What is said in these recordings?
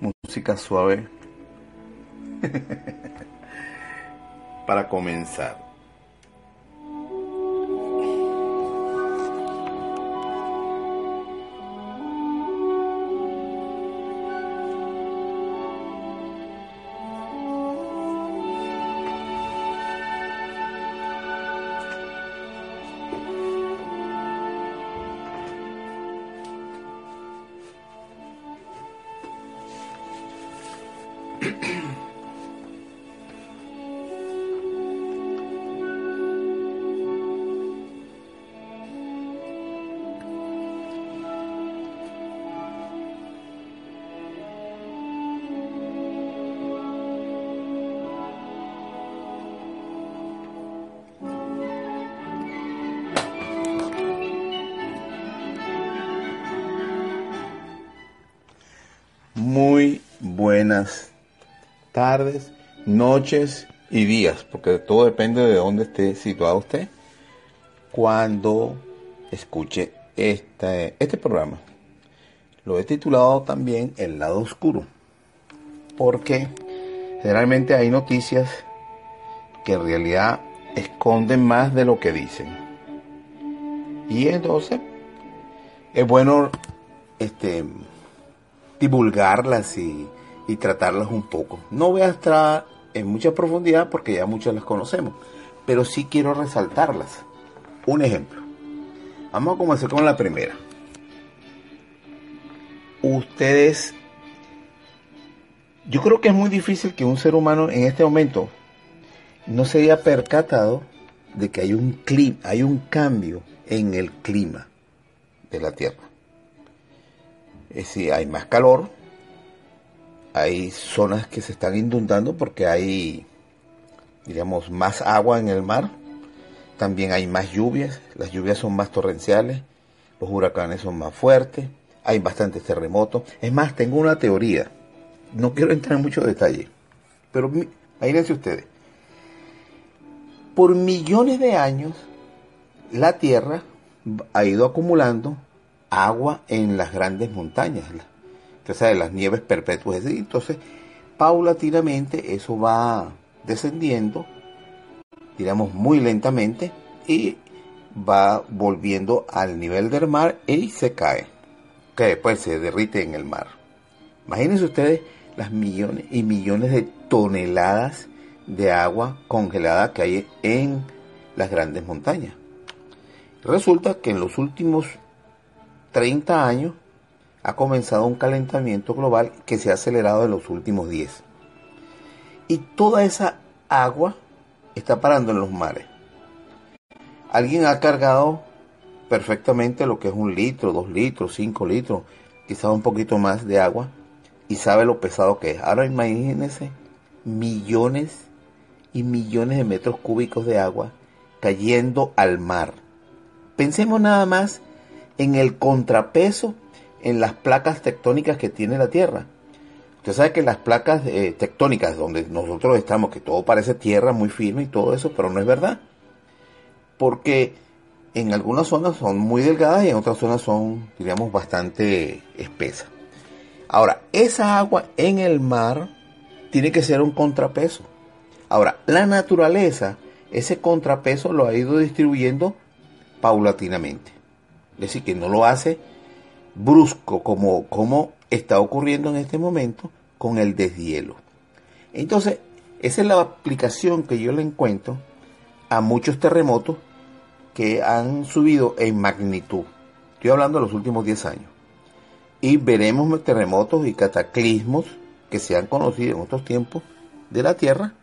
Música suave. Para comenzar. Tardes, noches y días, porque todo depende de dónde esté situado usted cuando escuche este, este programa. Lo he titulado también El lado oscuro, porque generalmente hay noticias que en realidad esconden más de lo que dicen. Y entonces es bueno este divulgarlas y, y, tratarlas un poco. No voy a estar en mucha profundidad porque ya muchas las conocemos, pero sí quiero resaltarlas. Un ejemplo. Vamos a comenzar con la primera. Ustedes, yo creo que es muy difícil que un ser humano en este momento no se haya percatado de que hay un clima, hay un cambio en el clima de la Tierra. Es decir, hay más calor, hay zonas que se están inundando porque hay, digamos, más agua en el mar, también hay más lluvias, las lluvias son más torrenciales, los huracanes son más fuertes, hay bastantes terremotos. Es más, tengo una teoría, no quiero entrar en mucho detalle, pero imagínense ustedes, por millones de años la Tierra ha ido acumulando agua en las grandes montañas, usted sabe, las nieves perpetuas. Entonces, paulatinamente eso va descendiendo, digamos muy lentamente, y va volviendo al nivel del mar y se cae, que después se derrite en el mar. Imagínense ustedes las millones y millones de toneladas de agua congelada que hay en las grandes montañas. Resulta que en los últimos 30 años ha comenzado un calentamiento global que se ha acelerado en los últimos 10. Y toda esa agua está parando en los mares. Alguien ha cargado perfectamente lo que es un litro, dos litros, cinco litros, quizás un poquito más de agua y sabe lo pesado que es. Ahora imagínense millones y millones de metros cúbicos de agua cayendo al mar. Pensemos nada más en el contrapeso en las placas tectónicas que tiene la Tierra. Usted sabe que las placas eh, tectónicas donde nosotros estamos, que todo parece tierra muy firme y todo eso, pero no es verdad. Porque en algunas zonas son muy delgadas y en otras zonas son, diríamos, bastante espesas. Ahora, esa agua en el mar tiene que ser un contrapeso. Ahora, la naturaleza, ese contrapeso lo ha ido distribuyendo paulatinamente. Es decir, que no lo hace brusco como, como está ocurriendo en este momento con el deshielo. Entonces, esa es la aplicación que yo le encuentro a muchos terremotos que han subido en magnitud. Estoy hablando de los últimos 10 años. Y veremos terremotos y cataclismos que se han conocido en otros tiempos de la Tierra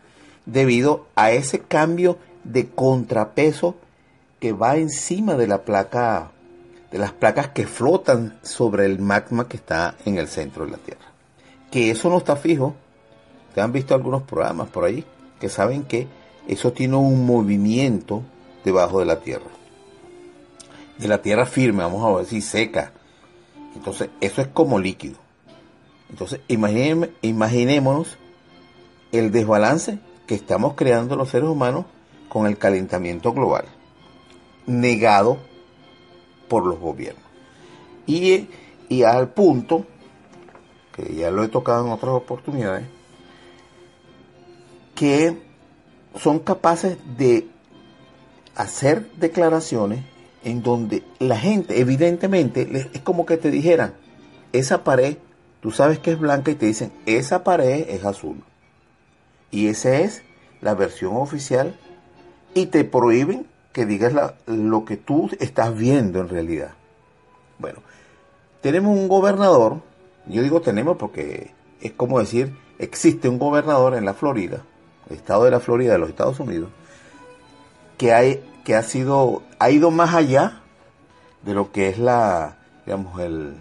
debido a ese cambio de contrapeso que va encima de la placa, las placas que flotan sobre el magma que está en el centro de la Tierra. Que eso no está fijo. Ustedes han visto algunos programas por ahí que saben que eso tiene un movimiento debajo de la Tierra. De la Tierra firme, vamos a decir seca. Entonces, eso es como líquido. Entonces, imaginémonos el desbalance que estamos creando los seres humanos con el calentamiento global, negado por los gobiernos. Y, y al punto, que ya lo he tocado en otras oportunidades, que son capaces de hacer declaraciones en donde la gente, evidentemente, es como que te dijeran, esa pared, tú sabes que es blanca y te dicen, esa pared es azul. Y esa es la versión oficial y te prohíben que digas lo que tú estás viendo en realidad. Bueno, tenemos un gobernador, yo digo tenemos porque es como decir, existe un gobernador en la Florida, el estado de la Florida de los Estados Unidos, que, hay, que ha, sido, ha ido más allá de lo que es la, digamos, el,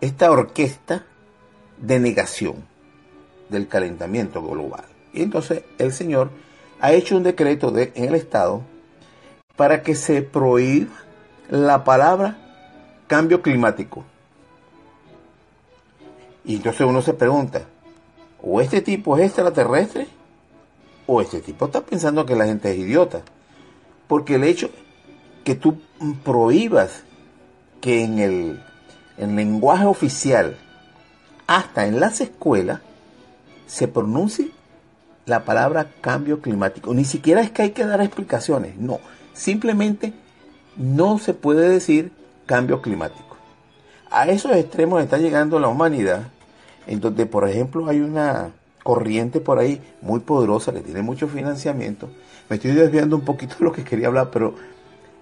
esta orquesta de negación del calentamiento global. Y entonces el señor ha hecho un decreto de, en el Estado para que se prohíba la palabra cambio climático. Y entonces uno se pregunta, o este tipo es extraterrestre, o este tipo está pensando que la gente es idiota. Porque el hecho que tú prohíbas que en el, en el lenguaje oficial, hasta en las escuelas, se pronuncie la palabra cambio climático. Ni siquiera es que hay que dar explicaciones, no. Simplemente no se puede decir cambio climático. A esos extremos está llegando la humanidad, en donde, por ejemplo, hay una corriente por ahí muy poderosa que tiene mucho financiamiento. Me estoy desviando un poquito de lo que quería hablar, pero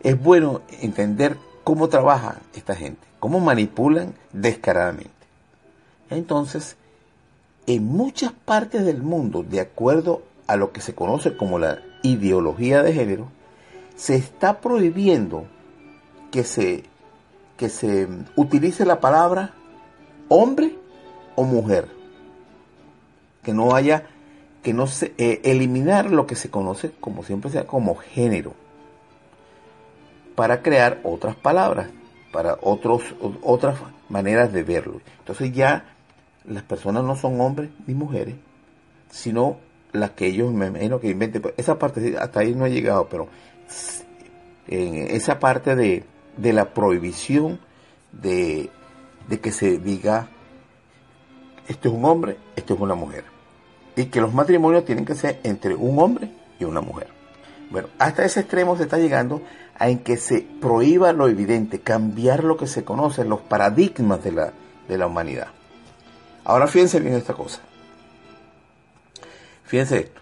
es bueno entender cómo trabaja esta gente, cómo manipulan descaradamente. Entonces, en muchas partes del mundo, de acuerdo a lo que se conoce como la ideología de género, se está prohibiendo que se, que se utilice la palabra hombre o mujer. Que no haya, que no se, eh, eliminar lo que se conoce como siempre sea como género. Para crear otras palabras, para otros, otras maneras de verlo. Entonces ya las personas no son hombres ni mujeres, sino las que ellos me imagino que inventen. Pues, esa parte, hasta ahí no he llegado, pero en esa parte de, de la prohibición de, de que se diga esto es un hombre, esto es una mujer. Y que los matrimonios tienen que ser entre un hombre y una mujer. Bueno, hasta ese extremo se está llegando a en que se prohíba lo evidente, cambiar lo que se conoce, los paradigmas de la, de la humanidad. Ahora fíjense bien esta cosa. Fíjense esto.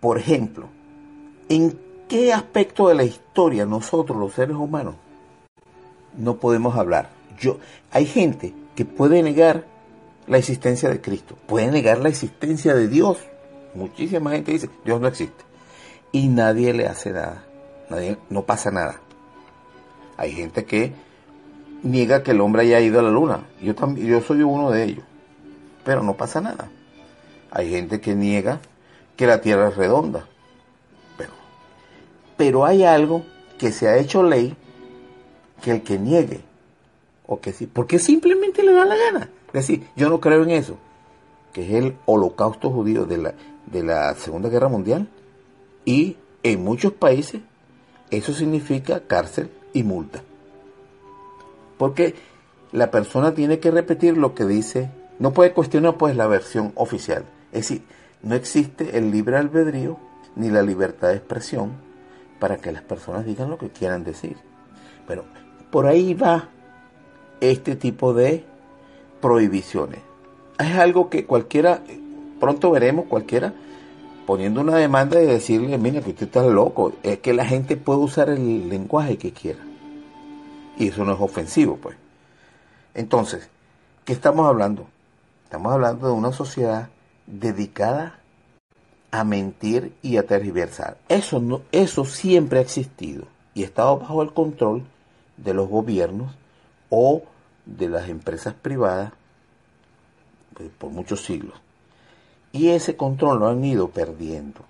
Por ejemplo, ¿en qué aspecto de la historia nosotros los seres humanos no podemos hablar? Yo, hay gente que puede negar la existencia de Cristo, puede negar la existencia de Dios. Muchísima gente dice, Dios no existe. Y nadie le hace nada, nadie, no pasa nada. Hay gente que niega que el hombre haya ido a la luna. Yo, también, yo soy uno de ellos. Pero no pasa nada. Hay gente que niega que la Tierra es redonda. Pero, hay algo que se ha hecho ley que el que niegue, o que sí, porque simplemente le da la gana. Es decir, yo no creo en eso, que es el holocausto judío de la, de la Segunda Guerra Mundial. Y en muchos países eso significa cárcel y multa. Porque la persona tiene que repetir lo que dice, no puede cuestionar pues la versión oficial. Es decir, no existe el libre albedrío ni la libertad de expresión para que las personas digan lo que quieran decir. Pero por ahí va este tipo de prohibiciones. Es algo que cualquiera, pronto veremos cualquiera poniendo una demanda de decirle, mira, que usted está loco. Es que la gente puede usar el lenguaje que quiera. Y eso no es ofensivo, pues. Entonces, ¿qué estamos hablando? Estamos hablando de una sociedad dedicada a mentir y a tergiversar. Eso, no, eso siempre ha existido y ha estado bajo el control de los gobiernos o de las empresas privadas pues, por muchos siglos. Y ese control lo han ido perdiendo.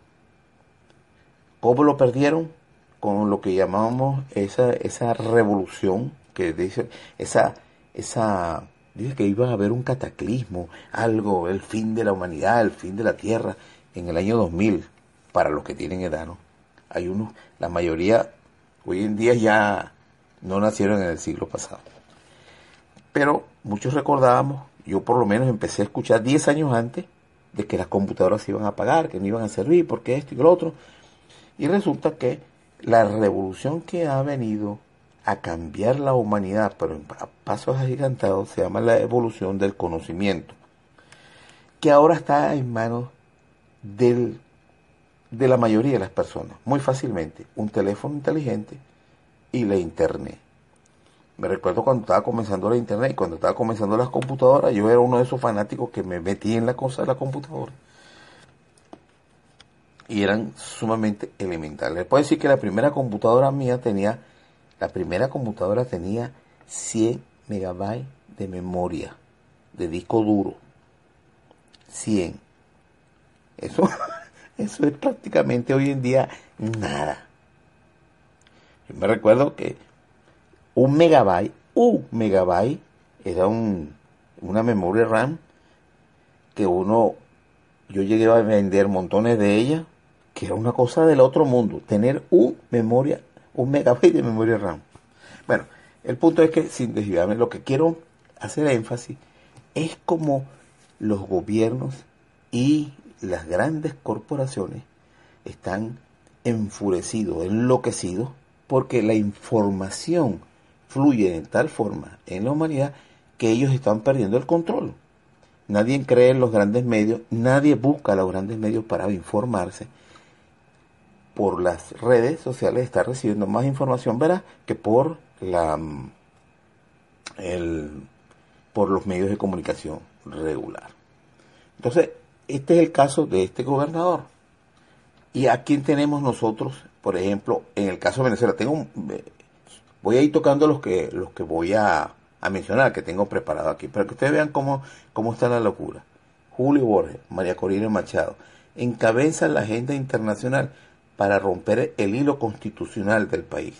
¿Cómo lo perdieron? Con lo que llamamos esa, esa revolución que dice, esa, esa, dice que iba a haber un cataclismo, algo, el fin de la humanidad, el fin de la tierra, en el año 2000, para los que tienen edad, ¿no? Hay unos, la mayoría hoy en día ya no nacieron en el siglo pasado. Pero muchos recordábamos, yo por lo menos empecé a escuchar 10 años antes de que las computadoras se iban a apagar, que no iban a servir, porque esto y lo otro. Y resulta que la revolución que ha venido a cambiar la humanidad, pero a pasos agigantados, se llama la evolución del conocimiento, que ahora está en manos del, de la mayoría de las personas, muy fácilmente. Un teléfono inteligente y la internet. Me recuerdo cuando estaba comenzando la internet y cuando estaba comenzando las computadoras, yo era uno de esos fanáticos que me metí en la cosa de la computadora. Y eran sumamente elementales. Les puedo decir que la primera computadora mía tenía, la primera computadora tenía 100 megabytes de memoria, de disco duro. 100. Eso, eso es prácticamente hoy en día nada. Yo me recuerdo que un megabyte, un megabyte, era un, una memoria RAM que uno, yo llegué a vender montones de ellas, que era una cosa del otro mundo, tener un memoria, un megabyte de memoria RAM. Bueno, el punto es que, sin desviarme, lo que quiero hacer énfasis es como los gobiernos y las grandes corporaciones están enfurecidos, enloquecidos, porque la información fluye de tal forma en la humanidad que ellos están perdiendo el control. Nadie cree en los grandes medios, nadie busca los grandes medios para informarse. Por las redes sociales está recibiendo más información ¿verdad? que por la el, por los medios de comunicación regular. Entonces, este es el caso de este gobernador. ¿Y a tenemos nosotros? Por ejemplo, en el caso de Venezuela, tengo eh, voy a ir tocando los que, los que voy a, mencionar, que tengo preparado aquí, para que ustedes vean cómo, cómo está la locura. Julio Borges, María Corina Machado, encabezan la agenda internacional para romper el hilo constitucional del país,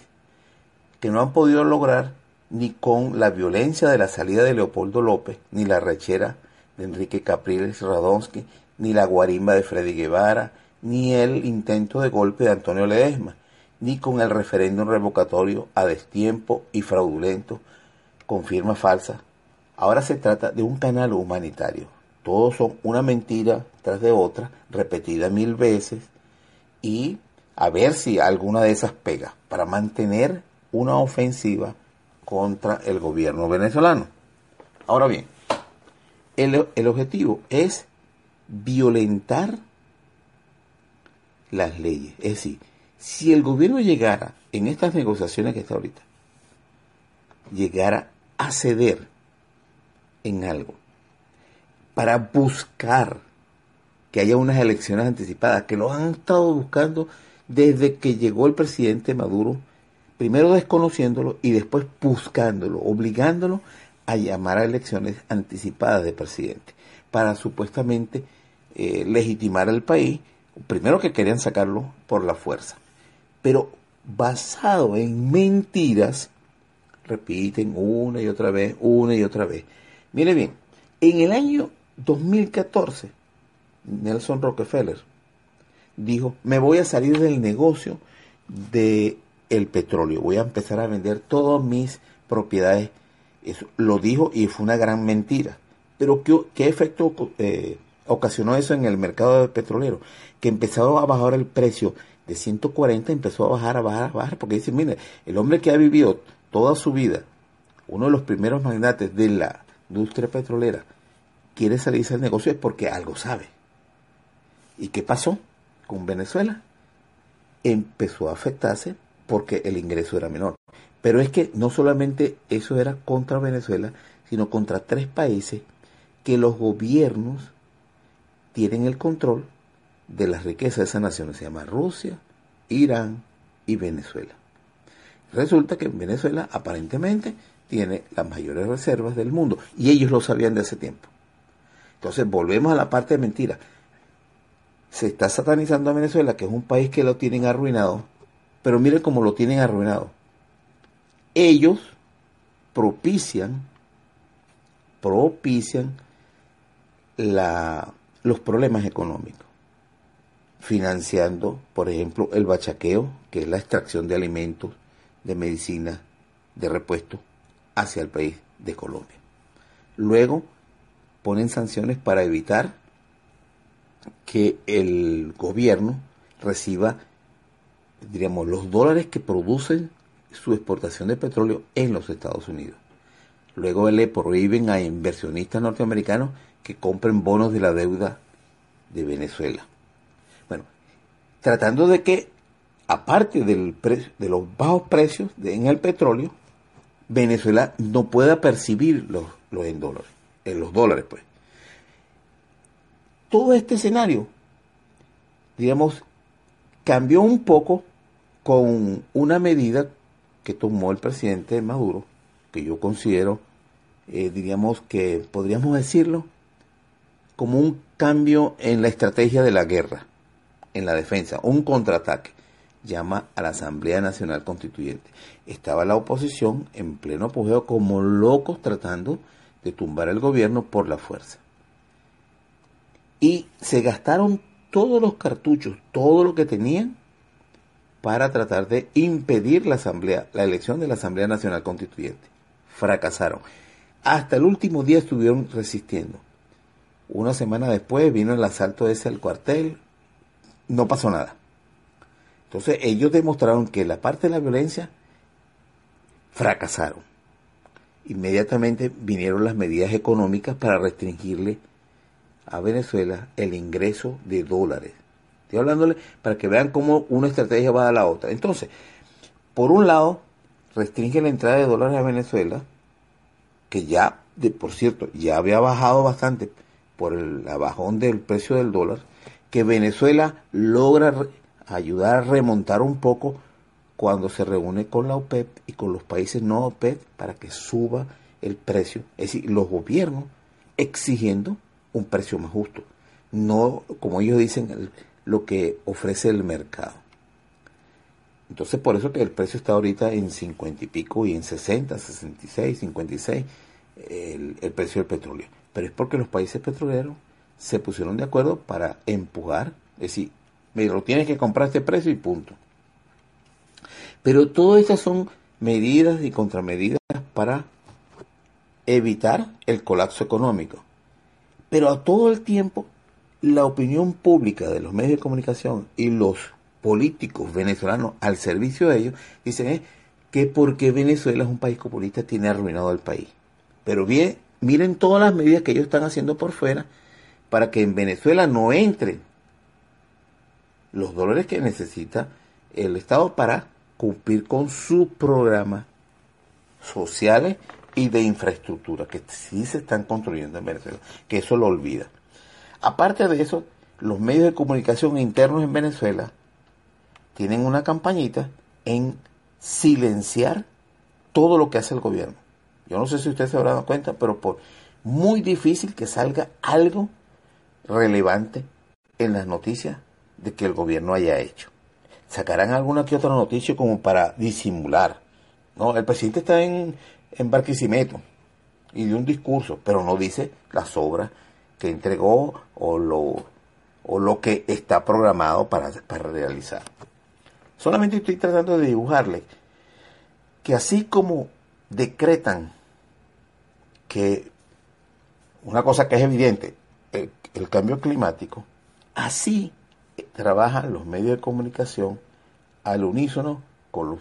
que no han podido lograr ni con la violencia de la salida de Leopoldo López, ni la rechera de Enrique Capriles Radonsky, ni la guarimba de Freddy Guevara, ni el intento de golpe de Antonio Ledesma, ni con el referéndum revocatorio a destiempo y fraudulento con firma falsa. Ahora se trata de un canal humanitario. Todos son una mentira tras de otra, repetida mil veces, y a ver si alguna de esas pega, para mantener una ofensiva contra el gobierno venezolano. Ahora bien, el, el objetivo es violentar las leyes. Es decir, si el gobierno llegara en estas negociaciones que está ahorita, llegara a ceder en algo para buscar que haya unas elecciones anticipadas, que lo han estado buscando desde que llegó el presidente Maduro, primero desconociéndolo y después buscándolo, obligándolo a llamar a elecciones anticipadas de presidente, para supuestamente eh, legitimar al país primero que querían sacarlo por la fuerza, pero basado en mentiras, repiten una y otra vez, una y otra vez. Mire bien, en el año 2014, Nelson Rockefeller dijo, me voy a salir del negocio de petróleo, voy a empezar a vender todas mis propiedades. Eso lo dijo y fue una gran mentira. Pero ¿qué, qué efecto eh, ocasionó eso en el mercado petrolero? que empezó a bajar el precio de 140, empezó a bajar, a bajar, a bajar, porque dice, mire, el hombre que ha vivido toda su vida, uno de los primeros magnates de la industria petrolera, quiere salirse del negocio es porque algo sabe. ¿Y qué pasó con Venezuela? Empezó a afectarse porque el ingreso era menor. Pero es que no solamente eso era contra Venezuela, sino contra tres países que los gobiernos tienen el control de las riquezas de esas naciones. Se llama Rusia, Irán y Venezuela. Resulta que Venezuela aparentemente tiene las mayores reservas del mundo y ellos lo sabían de hace tiempo. Entonces volvemos a la parte de mentira. Se está satanizando a Venezuela, que es un país que lo tienen arruinado, pero miren cómo lo tienen arruinado. Ellos propician, propician la, los problemas económicos, financiando, por ejemplo, el bachaqueo, que es la extracción de alimentos, de medicina, de repuesto, hacia el país de Colombia. Luego ponen sanciones para evitar que el gobierno reciba, diríamos, los dólares que producen su exportación de petróleo en los Estados Unidos. Luego le prohíben a inversionistas norteamericanos que compren bonos de la deuda de Venezuela. Bueno, tratando de que, aparte de los bajos precios en el petróleo, Venezuela no pueda percibir los en dólares, en los dólares, pues. Todo este escenario, digamos, cambió un poco con una medida que tomó el presidente Maduro, que yo considero, eh, diríamos que podríamos decirlo, como un cambio en la estrategia de la guerra, en la defensa, un contraataque. Llama a la Asamblea Nacional Constituyente. Estaba la oposición en pleno apogeo como locos tratando de tumbar el gobierno por la fuerza. Y se gastaron todos los cartuchos, todo lo que tenían para tratar de impedir la asamblea, la elección de la Asamblea Nacional Constituyente. Fracasaron. Hasta el último día estuvieron resistiendo. Una semana después vino el asalto ese al cuartel, no pasó nada. Entonces ellos demostraron que la parte de la violencia fracasaron. Inmediatamente vinieron las medidas económicas para restringirle a Venezuela el ingreso de dólares. Estoy hablándole para que vean cómo una estrategia va a la otra. Entonces, por un lado, restringe la entrada de dólares a Venezuela, que ya, de, por cierto, ya había bajado bastante por el bajón del precio del dólar, que Venezuela logra ayudar a remontar un poco cuando se reúne con la OPEP y con los países no OPEP para que suba el precio. Es decir, los gobiernos exigiendo un precio más justo. No, como ellos dicen, lo que ofrece el mercado. Entonces, por eso que el precio está ahorita en 50 y pico y en 60, 66, 56 el, el precio del petróleo pero es porque los países petroleros se pusieron de acuerdo para empujar, es decir, me lo tienes que comprar a este precio y punto. Pero todas estas son medidas y contramedidas para evitar el colapso económico. Pero a todo el tiempo, la opinión pública de los medios de comunicación y los políticos venezolanos al servicio de ellos dicen eh, que porque Venezuela es un país comunista tiene arruinado el país. Pero bien, miren todas las medidas que ellos están haciendo por fuera para que en Venezuela no entren los dólares que necesita el Estado para cumplir con sus programas sociales y de infraestructura que sí se están construyendo en Venezuela, que eso lo olvida. Aparte de eso, los medios de comunicación internos en Venezuela tienen una campañita en silenciar todo lo que hace el gobierno. Yo no sé si ustedes se habrán dado cuenta, pero por muy difícil que salga algo relevante en las noticias de que el gobierno haya hecho. Sacarán alguna que otra noticia como para disimular. No, el presidente está en, en Barquisimeto y dio un discurso, pero no dice las obras que entregó o lo, o lo que está programado para, para realizar. Solamente estoy tratando de dibujarle que así como decretan que una cosa que es evidente, el, cambio climático, así trabajan los medios de comunicación al unísono con los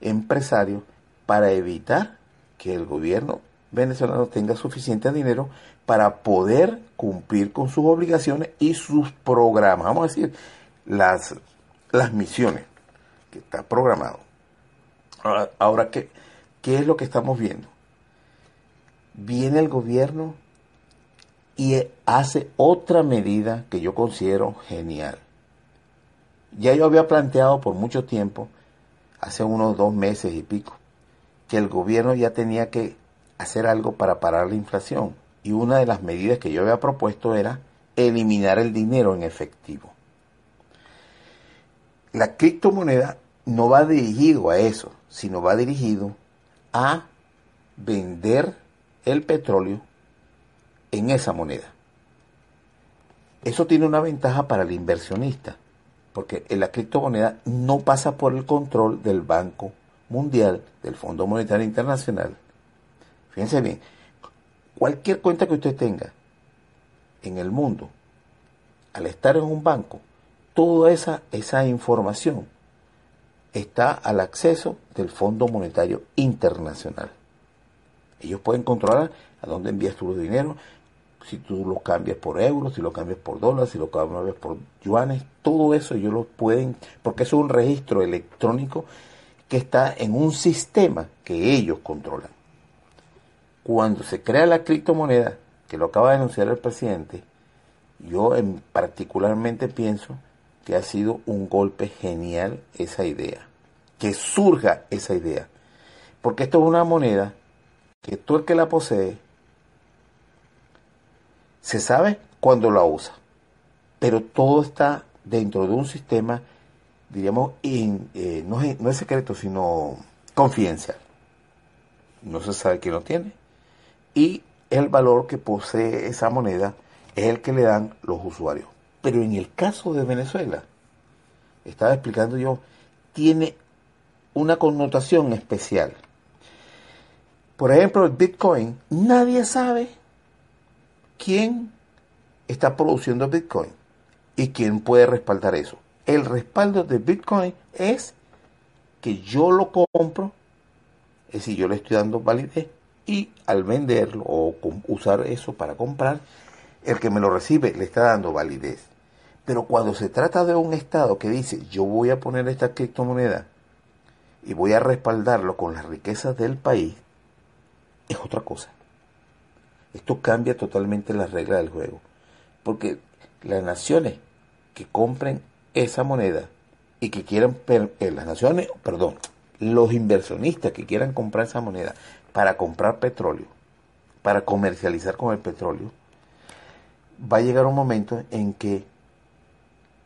empresarios para evitar que el gobierno venezolano tenga suficiente dinero para poder cumplir con sus obligaciones y sus programas, vamos a decir, las, las misiones que está programado. Ahora, ¿qué, ¿qué es lo que estamos viendo? viene el gobierno y hace otra medida que yo considero genial. Ya yo había planteado por mucho tiempo, hace unos dos meses y pico, que el gobierno ya tenía que hacer algo para parar la inflación. Y una de las medidas que yo había propuesto era eliminar el dinero en efectivo. La criptomoneda no va dirigido a eso, sino va dirigido a vender el petróleo en esa moneda. Eso tiene una ventaja para el inversionista, porque la criptomoneda no pasa por el control del Banco Mundial, del Fondo Monetario Internacional. Fíjense bien, cualquier cuenta que usted tenga en el mundo, al estar en un banco, toda esa, esa información está al acceso del Fondo Monetario Internacional. Ellos pueden controlar a dónde envías tu dinero, si tú lo cambias por euros, si lo cambias por dólares, si lo cambias por yuanes, todo eso ellos lo pueden, porque es un registro electrónico que está en un sistema que ellos controlan. Cuando se crea la criptomoneda, que lo acaba de anunciar el presidente, yo en particularmente pienso que ha sido un golpe genial esa idea, que surja esa idea, porque esto es una moneda que tú el que la posee se sabe cuándo la usa, pero todo está dentro de un sistema, diríamos, eh, no es secreto, sino confidencial. No se sabe quién lo tiene. Y el valor que posee esa moneda es el que le dan los usuarios. Pero en el caso de Venezuela, estaba explicando yo, tiene una connotación especial. Por ejemplo, el Bitcoin, nadie sabe quién está produciendo Bitcoin y quién puede respaldar eso. El respaldo de Bitcoin es que yo lo compro, es decir, yo le estoy dando validez y al venderlo o usar eso para comprar, el que me lo recibe le está dando validez. Pero cuando se trata de un Estado que dice yo voy a poner esta criptomoneda y voy a respaldarlo con las riquezas del país, es otra cosa. Esto cambia totalmente la regla del juego. Porque las naciones que compren esa moneda y que quieran, eh, las naciones, perdón, los inversionistas que quieran comprar esa moneda para comprar petróleo, para comercializar con el petróleo, va a llegar un momento en que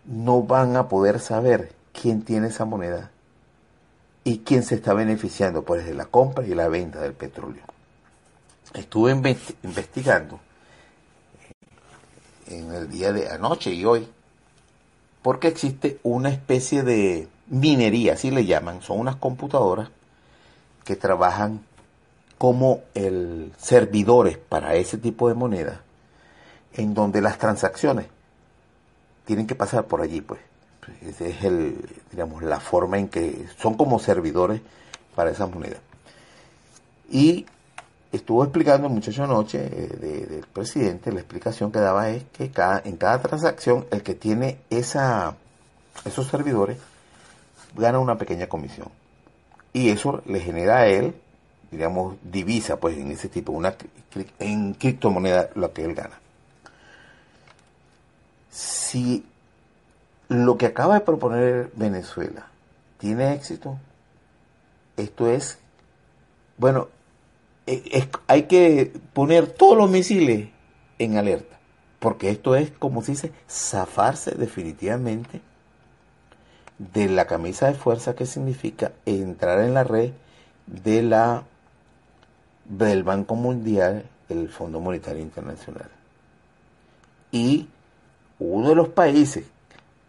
no van a poder saber quién tiene esa moneda y quién se está beneficiando por pues, la compra y la venta del petróleo. Estuve investigando en el día de anoche y hoy, porque existe una especie de minería, así le llaman, son unas computadoras que trabajan como el servidores para ese tipo de moneda, en donde las transacciones tienen que pasar por allí, pues. Esa es el, digamos, la forma en que son como servidores para esas monedas. Y estuvo explicando el muchacho anoche eh, del presidente, la explicación que daba es que cada, en cada transacción el que tiene esa, esos servidores gana una pequeña comisión. Y eso le genera a él, digamos, divisa, pues en ese tipo, una en criptomoneda lo que él gana. Si lo que acaba de proponer Venezuela tiene éxito, esto es, bueno, eh, hay que poner todos los misiles en alerta, porque esto es, como se dice, zafarse definitivamente de la camisa de fuerza que significa entrar en la red de la del Banco Mundial, el Fondo Monetario Internacional. Y uno de los países,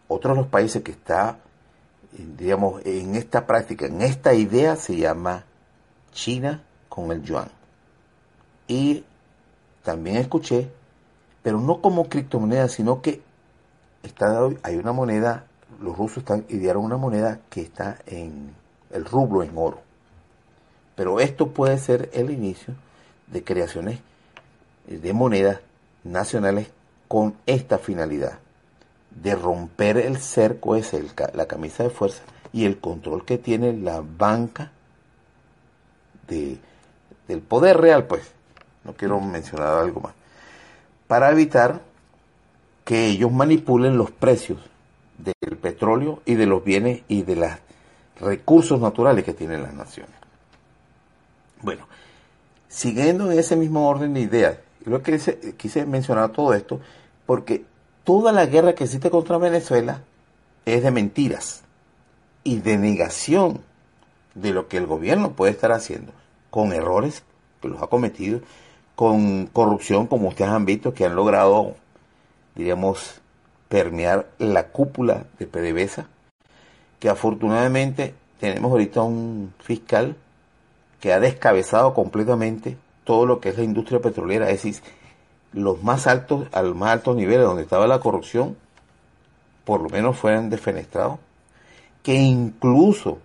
otro de los países que está, digamos, en esta práctica, en esta idea, se llama China con el yuan. Y también escuché, pero no como criptomoneda, sino que está, hay una moneda, los rusos están idearon una moneda que está en el rublo en oro. Pero esto puede ser el inicio de creaciones de monedas nacionales con esta finalidad de romper el cerco ese, la camisa de fuerza y el control que tiene la banca de, del poder real, pues. No quiero mencionar algo más. para evitar que ellos manipulen los precios del petróleo y de los bienes y de los recursos naturales que tienen las naciones. Bueno, siguiendo en ese mismo orden de ideas, lo que quise, mencionar todo esto porque toda la guerra que existe contra Venezuela es de mentiras y de negación de lo que el gobierno puede estar haciendo, con errores que los ha cometido, con corrupción, como ustedes han visto, que han logrado, diríamos, permear la cúpula de PDVSA, que afortunadamente tenemos ahorita un fiscal que ha descabezado completamente todo lo que es la industria petrolera, es decir, los más altos, al más altos niveles donde estaba la corrupción, por lo menos fueran defenestrados, que incluso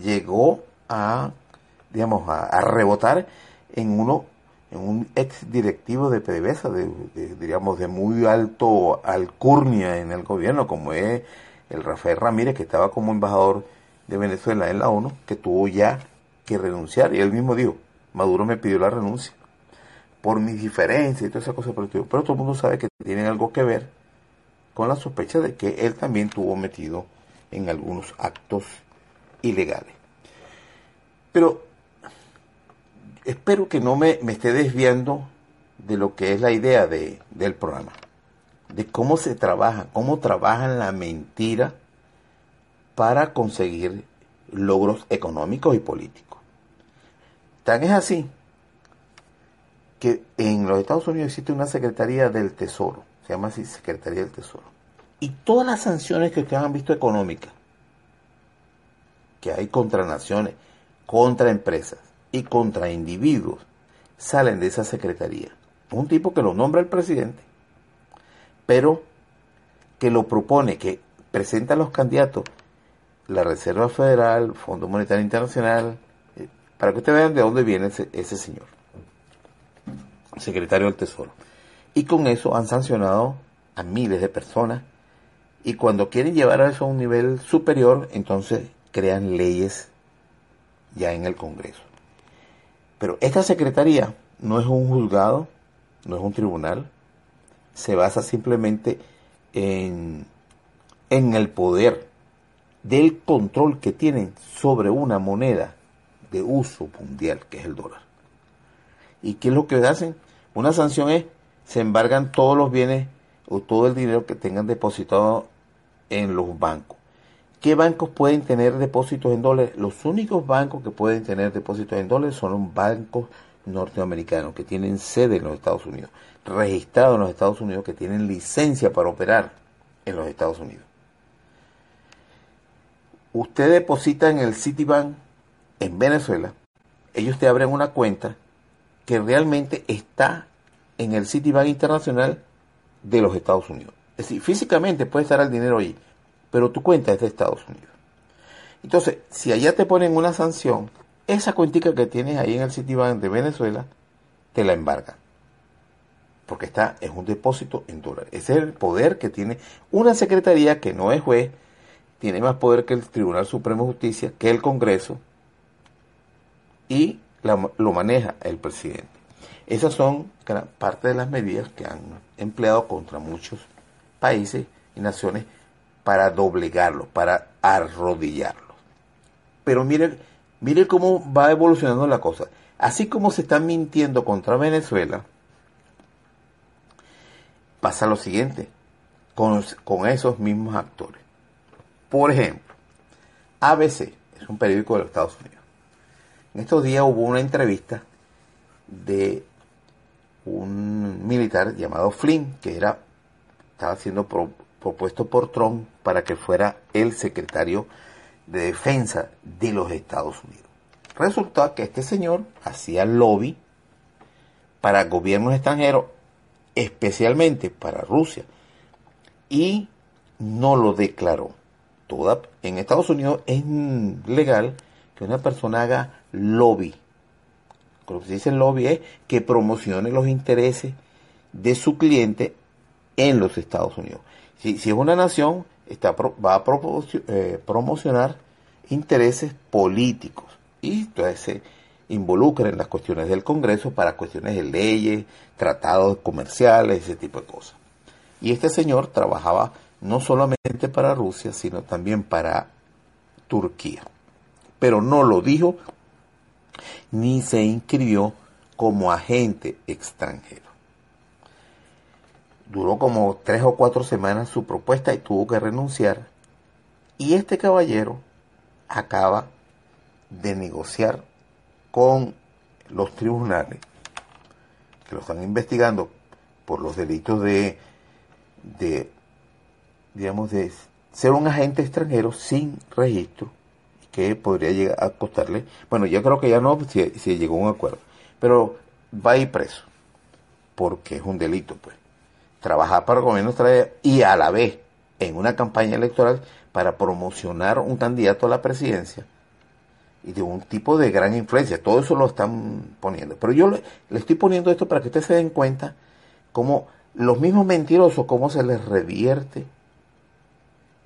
llegó a, digamos, a, rebotar en uno, en un ex directivo de PDVSA, de, digamos, de muy alto alcurnia en el gobierno, como es el Rafael Ramírez, que estaba como embajador de Venezuela en la ONU, que tuvo ya renunciar, y él mismo dijo, Maduro me pidió la renuncia por mis diferencias y todas esas cosas, pero todo el mundo sabe que tienen algo que ver con la sospecha de que él también tuvo metido en algunos actos ilegales. Pero espero que no me, esté desviando de lo que es la idea de, del programa, de cómo se trabaja, cómo trabajan la mentira para conseguir logros económicos y políticos. Tan es así que en los Estados Unidos existe una Secretaría del Tesoro, se llama así Secretaría del Tesoro. Y todas las sanciones que ustedes han visto económicas, que hay contra naciones, contra empresas y contra individuos, salen de esa Secretaría. Un tipo que lo nombra el presidente, pero que lo propone, que presenta a los candidatos la Reserva Federal, Fondo Monetario Internacional, para que ustedes vean de dónde viene ese señor secretario del Tesoro. Y con eso han sancionado a miles de personas y cuando quieren llevar a eso a un nivel superior, entonces crean leyes ya en el Congreso. Pero esta Secretaría no es un juzgado, no es un tribunal, se basa simplemente en, en el poder del control que tienen sobre una moneda de uso mundial, que es el dólar. ¿Y qué es lo que hacen? Una sanción es, se embargan todos los bienes o todo el dinero que tengan depositado en los bancos. ¿Qué bancos pueden tener depósitos en dólares? Los únicos bancos que pueden tener depósitos en dólares son los bancos norteamericanos que tienen sede en los Estados Unidos, registrados en los Estados Unidos, que tienen licencia para operar en los Estados Unidos. Usted deposita en el Citibank en Venezuela, ellos te abren una cuenta que realmente está en el Citibank Internacional de los Estados Unidos. Es decir, físicamente puede estar el dinero ahí, pero tu cuenta es de Estados Unidos. Entonces, si allá te ponen una sanción, esa cuentica que tienes ahí en el Citibank de Venezuela, te la embargan. Porque está en un depósito en dólares. Ese es el poder que tiene una secretaría que no es juez, tiene más poder que el Tribunal Supremo de Justicia, que el Congreso, y lo maneja el presidente. Esas son parte de las medidas que han empleado contra muchos países y naciones para doblegarlos, para arrodillarlos. Pero mire, cómo va evolucionando la cosa. Así como se está mintiendo contra Venezuela, pasa lo siguiente con, con esos mismos actores. Por ejemplo, ABC es un periódico de los Estados Unidos en estos días hubo una entrevista de un militar llamado Flynn, que era, estaba siendo propuesto por Trump para que fuera el secretario de defensa de los Estados Unidos. Resulta que este señor hacía lobby para gobiernos extranjeros, especialmente para Rusia, y no lo declaró. Toda, en Estados Unidos es legal que una persona haga lobby. Lo que se dice lobby es que promocione los intereses de su cliente en los Estados Unidos. Si, es una nación, está, va a eh, promocionar intereses políticos. Y entonces involucra en las cuestiones del Congreso para cuestiones de leyes, tratados comerciales, ese tipo de cosas. Y este señor trabajaba no solamente para Rusia, sino también para Turquía. Pero no lo dijo ni se inscribió como agente extranjero. Duró como tres o cuatro semanas su propuesta y tuvo que renunciar. Y este caballero acaba de negociar con los tribunales que lo están investigando por los delitos de, digamos, de ser un agente extranjero sin registro podría llegar a costarle, bueno, yo creo que ya no, si, si llegó a un acuerdo, pero va a ir preso, porque es un delito, pues. Trabajar para el gobierno y a la vez en una campaña electoral para promocionar un candidato a la presidencia y de un tipo de gran influencia. Todo eso lo están poniendo. Pero yo le, estoy poniendo esto para que ustedes se den cuenta cómo los mismos mentirosos, cómo se les revierte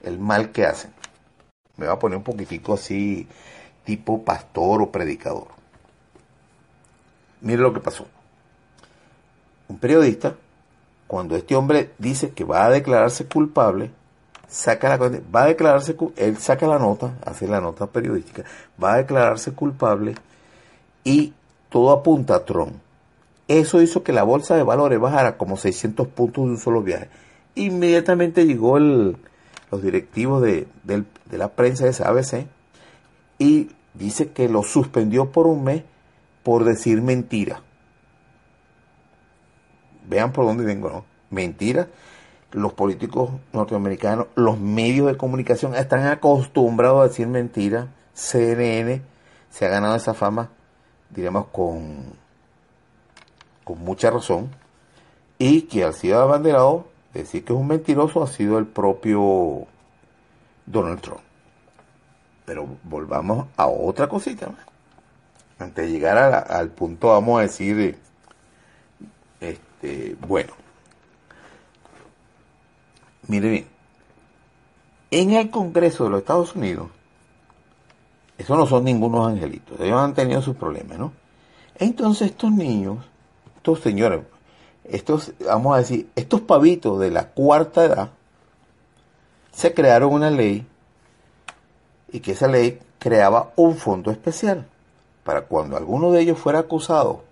el mal que hacen. Me va a poner un poquitico así, tipo pastor o predicador. Mire lo que pasó. Un periodista, cuando este hombre dice que va a declararse culpable, saca la, va a declararse, él saca la nota, hace la nota periodística, va a declararse culpable y todo apunta a Trump. Eso hizo que la bolsa de valores bajara como 600 puntos de un solo viaje. Inmediatamente llegó el, los directivos de, la prensa de esa ABC y dice que lo suspendió por un mes por decir mentira. Vean por dónde vengo, ¿no? Mentira los políticos norteamericanos, los medios de comunicación están acostumbrados a decir mentiras. CNN se ha ganado esa fama, diríamos, con, con mucha razón. Y que ha sido abanderado, decir que es un mentiroso, ha sido el propio Donald Trump. Pero volvamos a otra cosita. Antes de llegar al punto, vamos a decir, este, bueno, Mire bien, en el Congreso de los Estados Unidos, eso no son ningunos angelitos, ellos han tenido sus problemas, ¿no? Entonces estos niños, estos señores, estos, vamos a decir, estos pavitos de la cuarta edad, se crearon una ley y que esa ley creaba un fondo especial para cuando alguno de ellos fuera acusado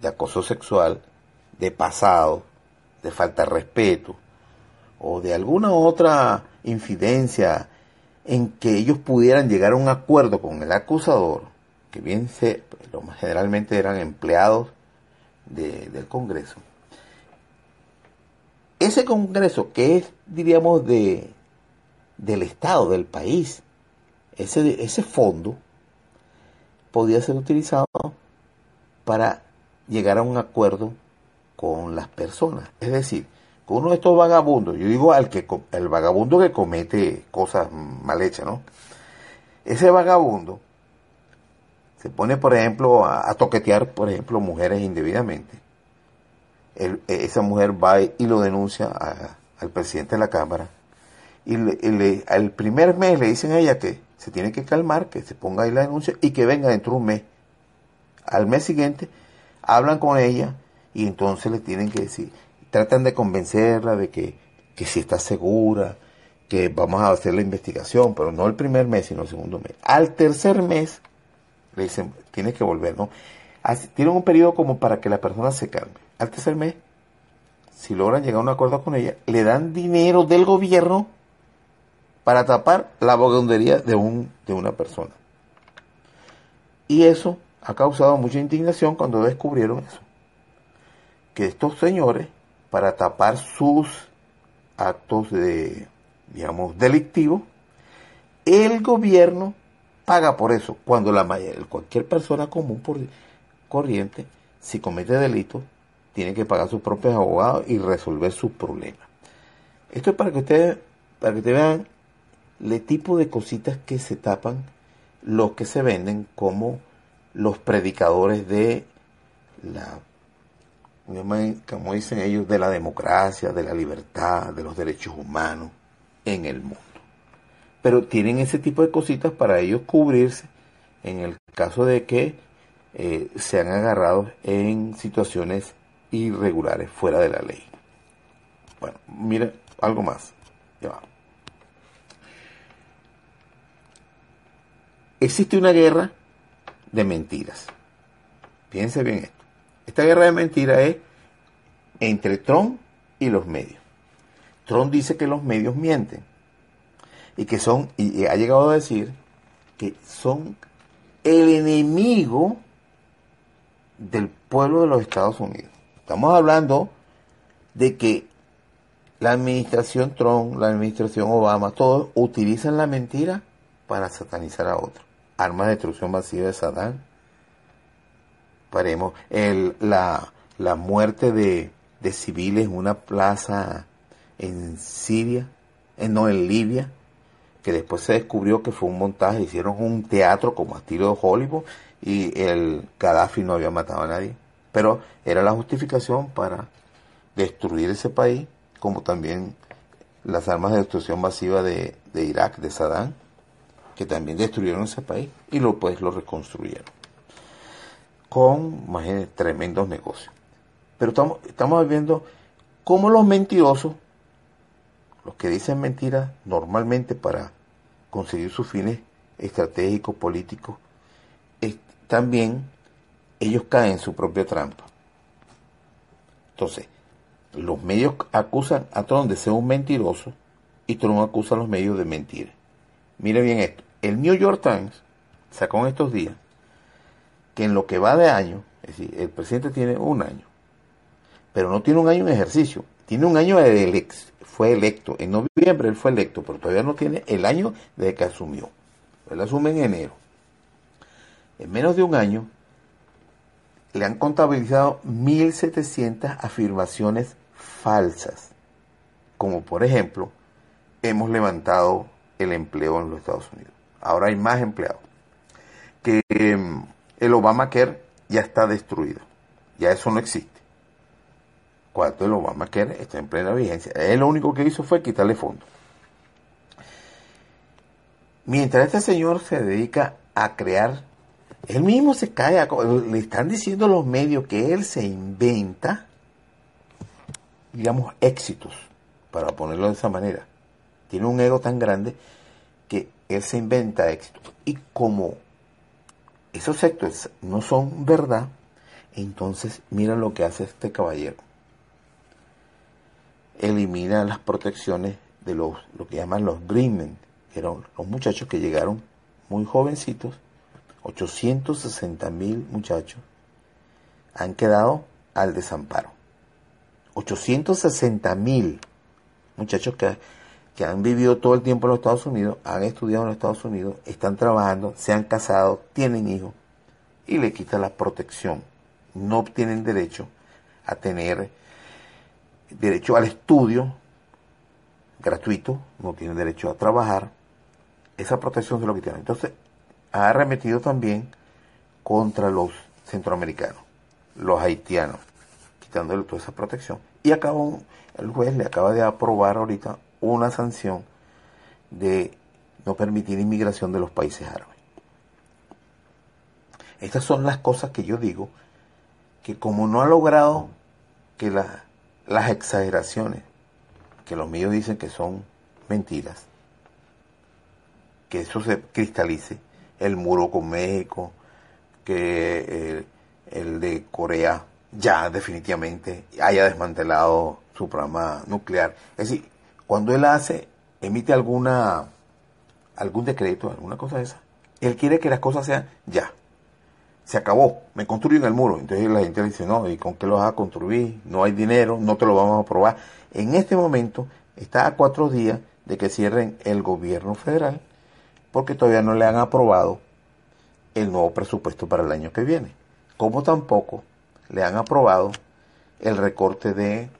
de acoso sexual, de pasado, de falta de respeto, o de alguna otra infidencia en que ellos pudieran llegar a un acuerdo con el acusador, que bien se, lo generalmente eran empleados del Congreso, ese Congreso que es, diríamos, de, del Estado, del país, ese, ese fondo podía ser utilizado para llegar a un acuerdo con las personas. Es decir, uno de estos vagabundos, yo digo al que el vagabundo que comete cosas mal hechas, ¿no? Ese vagabundo se pone, por ejemplo, a, toquetear, por ejemplo, mujeres indebidamente. Esa mujer va y lo denuncia al presidente de la Cámara. Y le, al primer mes le dicen a ella que se tiene que calmar, que se ponga ahí la denuncia y que venga dentro de un mes. Al mes siguiente hablan con ella y entonces le tienen que decir, tratan de convencerla de que, que si está segura, que vamos a hacer la investigación, pero no el primer mes, sino el segundo mes. Al tercer mes, le dicen, tienes que volver, ¿no? tienen un periodo como para que la persona se calme. Al tercer mes, si logran llegar a un acuerdo con ella, le dan dinero del gobierno para tapar la vagabundería de, un, de una persona. Y eso ha causado mucha indignación cuando descubrieron eso. Que estos señores para tapar sus actos de, digamos, delictivos, el gobierno paga por eso. Cuando la cualquier persona común por corriente, si comete delito, tiene que pagar sus propios abogados y resolver sus problemas. Esto es para que ustedes, para que ustedes vean el tipo de cositas que se tapan los que se venden como los predicadores de la como dicen ellos, de la democracia, de la libertad, de los derechos humanos en el mundo. Pero tienen ese tipo de cositas para ellos cubrirse en el caso de que eh, sean agarrados en situaciones irregulares fuera de la ley. Bueno, mire algo más. Existe una guerra de mentiras. Fíjense bien esto. Esta guerra de mentiras es entre Trump y los medios. Trump dice que los medios mienten y que son, y ha llegado a decir que son el enemigo del pueblo de los Estados Unidos. Estamos hablando de que la administración Trump, la administración Obama, todos utilizan la mentira para satanizar a otros. Armas de destrucción masiva de Saddam. Paremos, el, la, la muerte de, civiles en una plaza en Siria, en, no en Libia, que después se descubrió que fue un montaje, hicieron un teatro como estilo de Hollywood y el Gaddafi no había matado a nadie. Pero era la justificación para destruir ese país, como también las armas de destrucción masiva de, Irak, de Saddam, que también destruyeron ese país y lo, pues lo reconstruyeron. Con, imagínense, tremendos negocios. Pero estamos, estamos viendo cómo los mentirosos, los que dicen mentiras normalmente para conseguir sus fines estratégicos, políticos, también ellos caen en su propia trampa. Entonces, los medios acusan a Trump de ser un mentiroso y Trump acusa a los medios de mentir. Mire bien esto. El New York Times sacó en estos días que en lo que va de año, es decir, el presidente tiene un año, pero no tiene un año en ejercicio, tiene un año de elección fue electo. En noviembre él fue electo, pero todavía no tiene el año desde que asumió. Él asume en enero. En menos de un año le han contabilizado 1.700 afirmaciones falsas. Como por ejemplo, hemos levantado el empleo en los Estados Unidos. Ahora hay más empleados. Que em, el Obamacare ya está destruido. Ya eso no existe cuarto el Obamacare está en plena vigencia. Él lo único que hizo fue quitarle fondos. Mientras este señor se dedica a crear, él mismo se cae, le están diciendo los medios que él se inventa, digamos, éxitos, para ponerlo de esa manera. Tiene un ego tan grande que él se inventa éxitos. Y como esos éxitos no son verdad, entonces mira lo que hace este caballero elimina las protecciones de los, lo que llaman los Greenmen, que eran los muchachos que llegaron muy jovencitos, 860 mil muchachos, han quedado al desamparo. 860 mil muchachos que, que han vivido todo el tiempo en los Estados Unidos, han estudiado en los Estados Unidos, están trabajando, se han casado, tienen hijos, y le quita la protección. No tienen derecho a tener derecho al estudio gratuito, no tiene derecho a trabajar, esa protección es lo que tiene. Entonces, ha arremetido también contra los centroamericanos, los haitianos, quitándole toda esa protección. Y acabó, el juez le acaba de aprobar ahorita una sanción de no permitir inmigración de los países árabes. Estas son las cosas que yo digo, que como no ha logrado que la las exageraciones, que los míos dicen que son mentiras, que eso se cristalice, el muro con México, que eh, el, de Corea ya definitivamente haya desmantelado su programa nuclear. Es decir, cuando él hace, emite alguna algún decreto, alguna cosa de esa, él quiere que las cosas sean ya se acabó, me construyen el muro. Entonces la gente dice, no, ¿y con qué lo vas a construir? No hay dinero, no te lo vamos a aprobar. En este momento está a cuatro días de que cierren el gobierno federal porque todavía no le han aprobado el nuevo presupuesto para el año que viene. Como tampoco le han aprobado el recorte de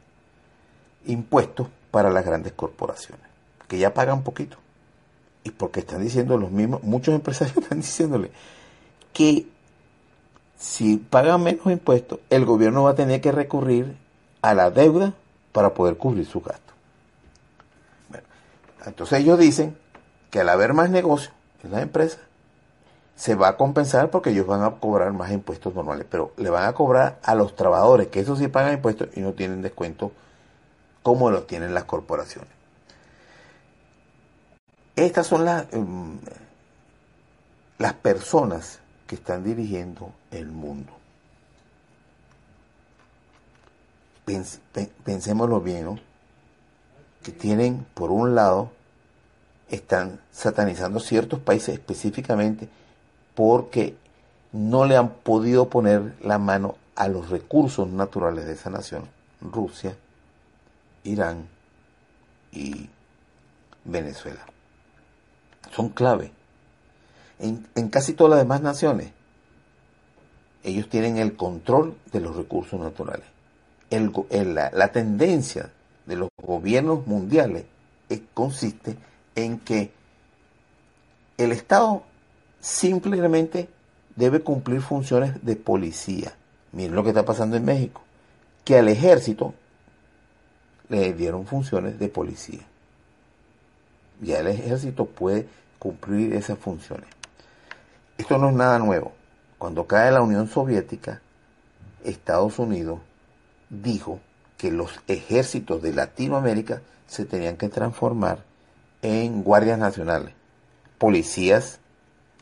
impuestos para las grandes corporaciones, que ya pagan poquito. Y porque están diciendo los mismos, muchos empresarios están diciéndole que si pagan menos impuestos, el gobierno va a tener que recurrir a la deuda para poder cubrir sus gastos. entonces ellos dicen que al haber más negocio en las empresas, se va a compensar porque ellos van a cobrar más impuestos normales, pero le van a cobrar a los trabajadores, que eso sí pagan impuestos y no tienen descuento como lo tienen las corporaciones. Estas son las, em, las personas que están dirigiendo el mundo. pensémoslo bien. Que tienen, por un lado, están satanizando ciertos países específicamente porque no le han podido poner la mano a los recursos naturales de esa nación, Rusia, Irán y Venezuela. Son clave. En, casi todas las demás naciones, ellos tienen el control de los recursos naturales. la, la, tendencia de los gobiernos mundiales consiste en que el Estado simplemente debe cumplir funciones de policía. Miren lo que está pasando en México, que al ejército le dieron funciones de policía. Ya el ejército puede cumplir esas funciones. Esto no es nada nuevo. Cuando cae la Unión Soviética, Estados Unidos dijo que los ejércitos de Latinoamérica se tenían que transformar en guardias nacionales, policías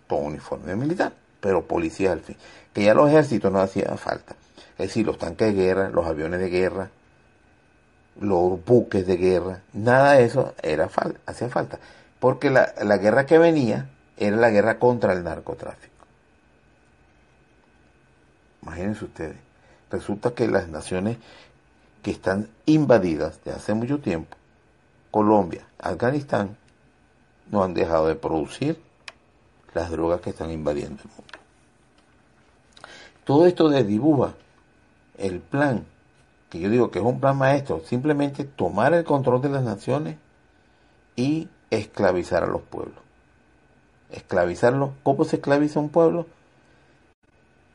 con uniforme militar, pero policías al fin. Que ya los ejércitos no hacían falta. Es decir, los tanques de guerra, los aviones de guerra, los buques de guerra, nada de eso era hacía falta. Porque la, la guerra que venía era la guerra contra el narcotráfico. Imagínense ustedes. Resulta que las naciones que están invadidas de hace mucho tiempo, Colombia, Afganistán, no han dejado de producir las drogas que están invadiendo el mundo. Todo esto desdibuja el plan, que yo digo que es un plan maestro, simplemente tomar el control de las naciones y esclavizar a los pueblos. Esclavizarlo, ¿cómo se esclaviza un pueblo?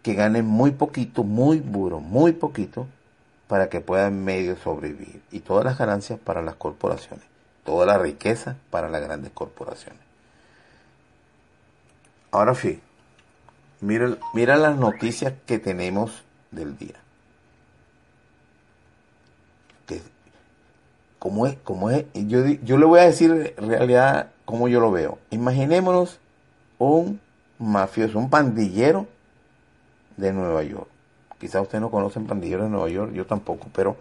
Que gane muy poquito, muy duro, muy poquito, para que pueda medio sobrevivir. Y todas las ganancias para las corporaciones, toda la riqueza para las grandes corporaciones. Ahora sí, mira, mira las noticias que tenemos del día. Que, como es, como es, yo, yo le voy a decir en realidad cómo yo lo veo. Imaginémonos un mafioso, un pandillero de Nueva York. Quizás ustedes no conocen pandilleros de Nueva York, yo tampoco, pero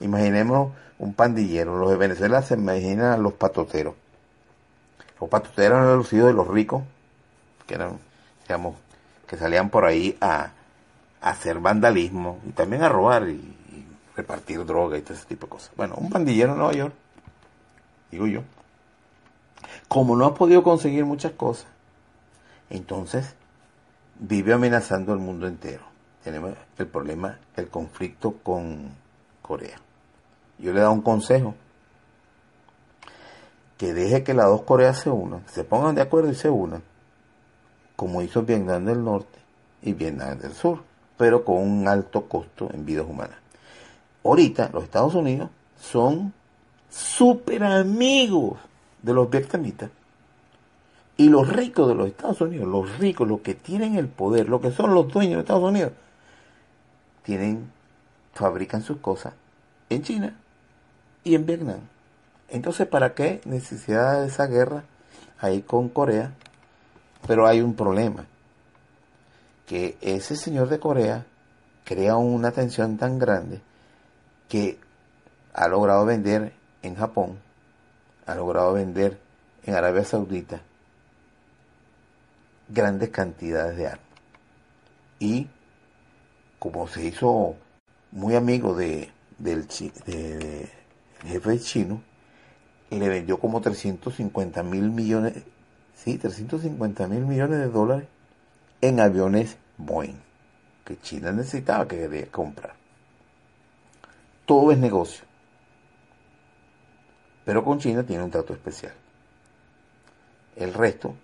imaginémonos un pandillero. Los de Venezuela se imaginan los patoteros. Los patoteros eran los hijos de los ricos que eran, digamos, que salían por ahí a, hacer vandalismo y también a robar y, repartir droga y todo ese tipo de cosas. Bueno, un bandillero en Nueva York, digo yo, como no ha podido conseguir muchas cosas, entonces vive amenazando al mundo entero. Tenemos el problema, el conflicto con Corea. Yo le he dado un consejo, que deje que las dos Coreas se unan, se pongan de acuerdo y se unan, como hizo Vietnam del Norte y Vietnam del Sur, pero con un alto costo en vidas humanas. Ahorita los Estados Unidos son súper amigos de los vietnamitas. Y los ricos de los Estados Unidos, los ricos, los que tienen el poder, los que son los dueños de Estados Unidos, tienen, fabrican sus cosas en China y en Vietnam. Entonces, ¿para qué necesidad de esa guerra ahí con Corea pero hay un problema, que ese señor de Corea crea una tensión tan grande que ha logrado vender en Japón, ha logrado vender en Arabia Saudita grandes cantidades de armas. Y como se hizo muy amigo de, del de, jefe chino, le vendió como 350 mil millones sí, 350 mil millones de dólares en aviones Boeing, que China necesitaba, que quería comprar. Todo es negocio. Pero con China tiene un trato especial. El resto,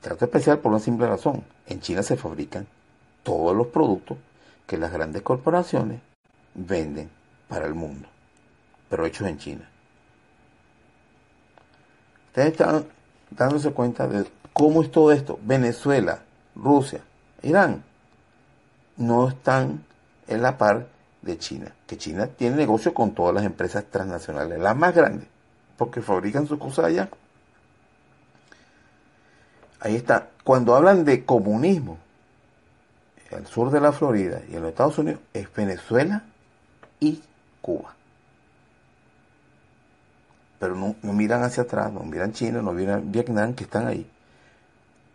trato especial por una simple razón. En China se fabrican todos los productos que las grandes corporaciones venden para el mundo, pero hechos en China. Ustedes están dándose cuenta de ¿Cómo es todo esto? Venezuela, Rusia, Irán no están en la par de China, que China tiene negocio con todas las empresas transnacionales, las más grandes, porque fabrican sus cosas allá. Ahí está. Cuando hablan de comunismo, al sur de la Florida y en los Estados Unidos, es Venezuela y Cuba. Pero no, miran hacia atrás, no miran China, no miran Vietnam, que están ahí.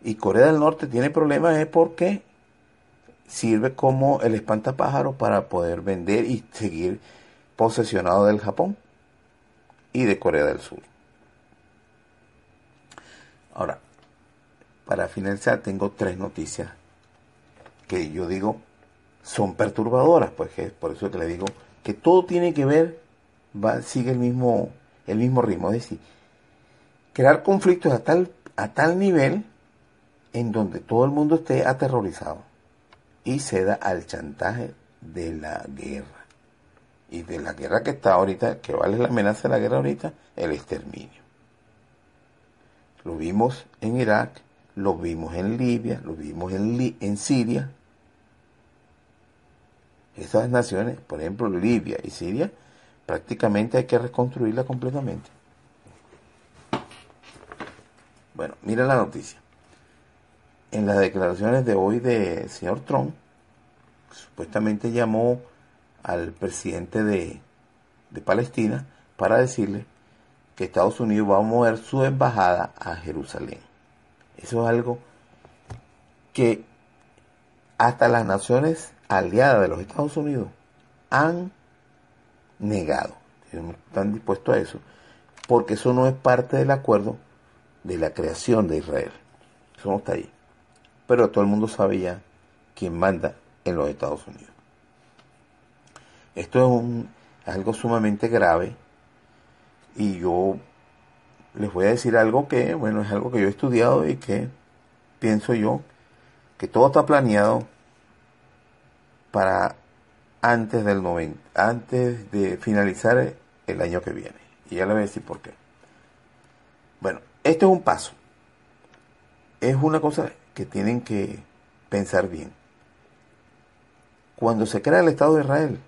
Y Corea del Norte tiene problemas es porque sirve como el espantapájaro para poder vender y seguir posesionado del Japón y de Corea del Sur. Ahora, para finalizar, tengo tres noticias que yo digo son perturbadoras, pues es por eso que le digo que todo tiene que ver, va, sigue el mismo, el mismo ritmo, es decir, crear conflictos a tal, a tal nivel en donde todo el mundo esté aterrorizado y ceda al chantaje de la guerra. Y de la guerra que está ahorita, que vale la amenaza de la guerra ahorita, el exterminio. Lo vimos en Irak, lo vimos en Libia, lo vimos en, en Siria. Esas naciones, por ejemplo Libia y Siria, prácticamente hay que reconstruirla completamente. Bueno, mira la noticia. En las declaraciones de hoy del señor Trump, supuestamente llamó al presidente de, de Palestina para decirle que Estados Unidos va a mover su embajada a Jerusalén. Eso es algo que hasta las naciones aliadas de los Estados Unidos han negado. No están dispuestos a eso. Porque eso no es parte del acuerdo de la creación de Israel. Eso no está ahí. Pero todo el mundo sabe ya quién manda en los Estados Unidos. Esto es un, algo sumamente grave y yo les voy a decir algo que, bueno, es algo que yo he estudiado y que pienso yo que todo está planeado para antes del 90, antes de finalizar el año que viene. Y ya les voy a decir por qué. Bueno, este es un paso. Es una cosa que tienen que pensar bien. Cuando se crea el Estado de Israel,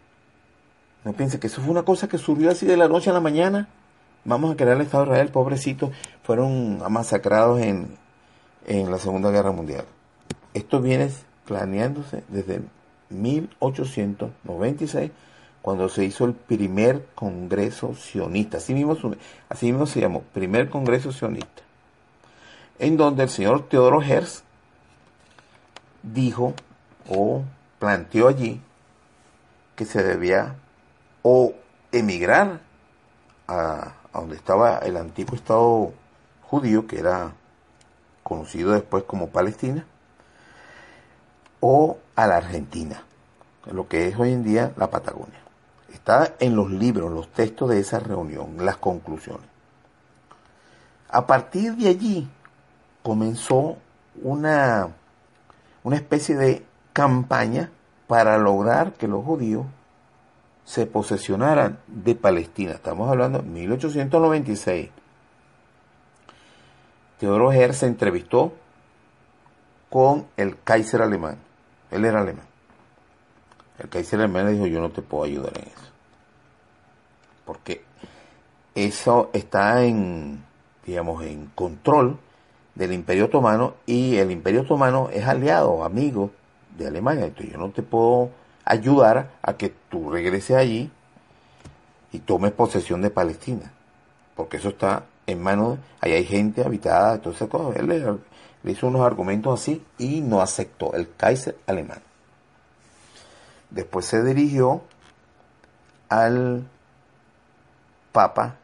no piensen que eso fue una cosa que surgió así de la noche a la mañana vamos a crear el Estado de Israel, pobrecitos, fueron masacrados en, en la Segunda Guerra Mundial. Esto viene planeándose desde 1896, cuando se hizo el primer Congreso Sionista, así mismo, así mismo se llamó, primer Congreso Sionista, en donde el señor Teodoro Herz dijo o planteó allí que se debía o emigrar a, donde estaba el antiguo Estado judío, que era conocido después como Palestina, o a la Argentina, lo que es hoy en día la Patagonia. Está en los libros, los textos de esa reunión, las conclusiones. A partir de allí comenzó una, una especie de campaña para lograr que los judíos se posesionaran de Palestina. Estamos hablando de 1896. Teodoro Herz se entrevistó con el Kaiser alemán. Él era alemán. El Kaiser alemán le dijo, yo no te puedo ayudar en eso. Porque eso está en, digamos, en control del Imperio Otomano y el Imperio Otomano es aliado, amigo de Alemania. Entonces yo no te puedo ayudar a que tú regreses allí y tomes posesión de Palestina. Porque eso está en manos, ahí hay gente habitada, entonces Él le, hizo unos argumentos así y no aceptó el Kaiser alemán. Después se dirigió al Papa,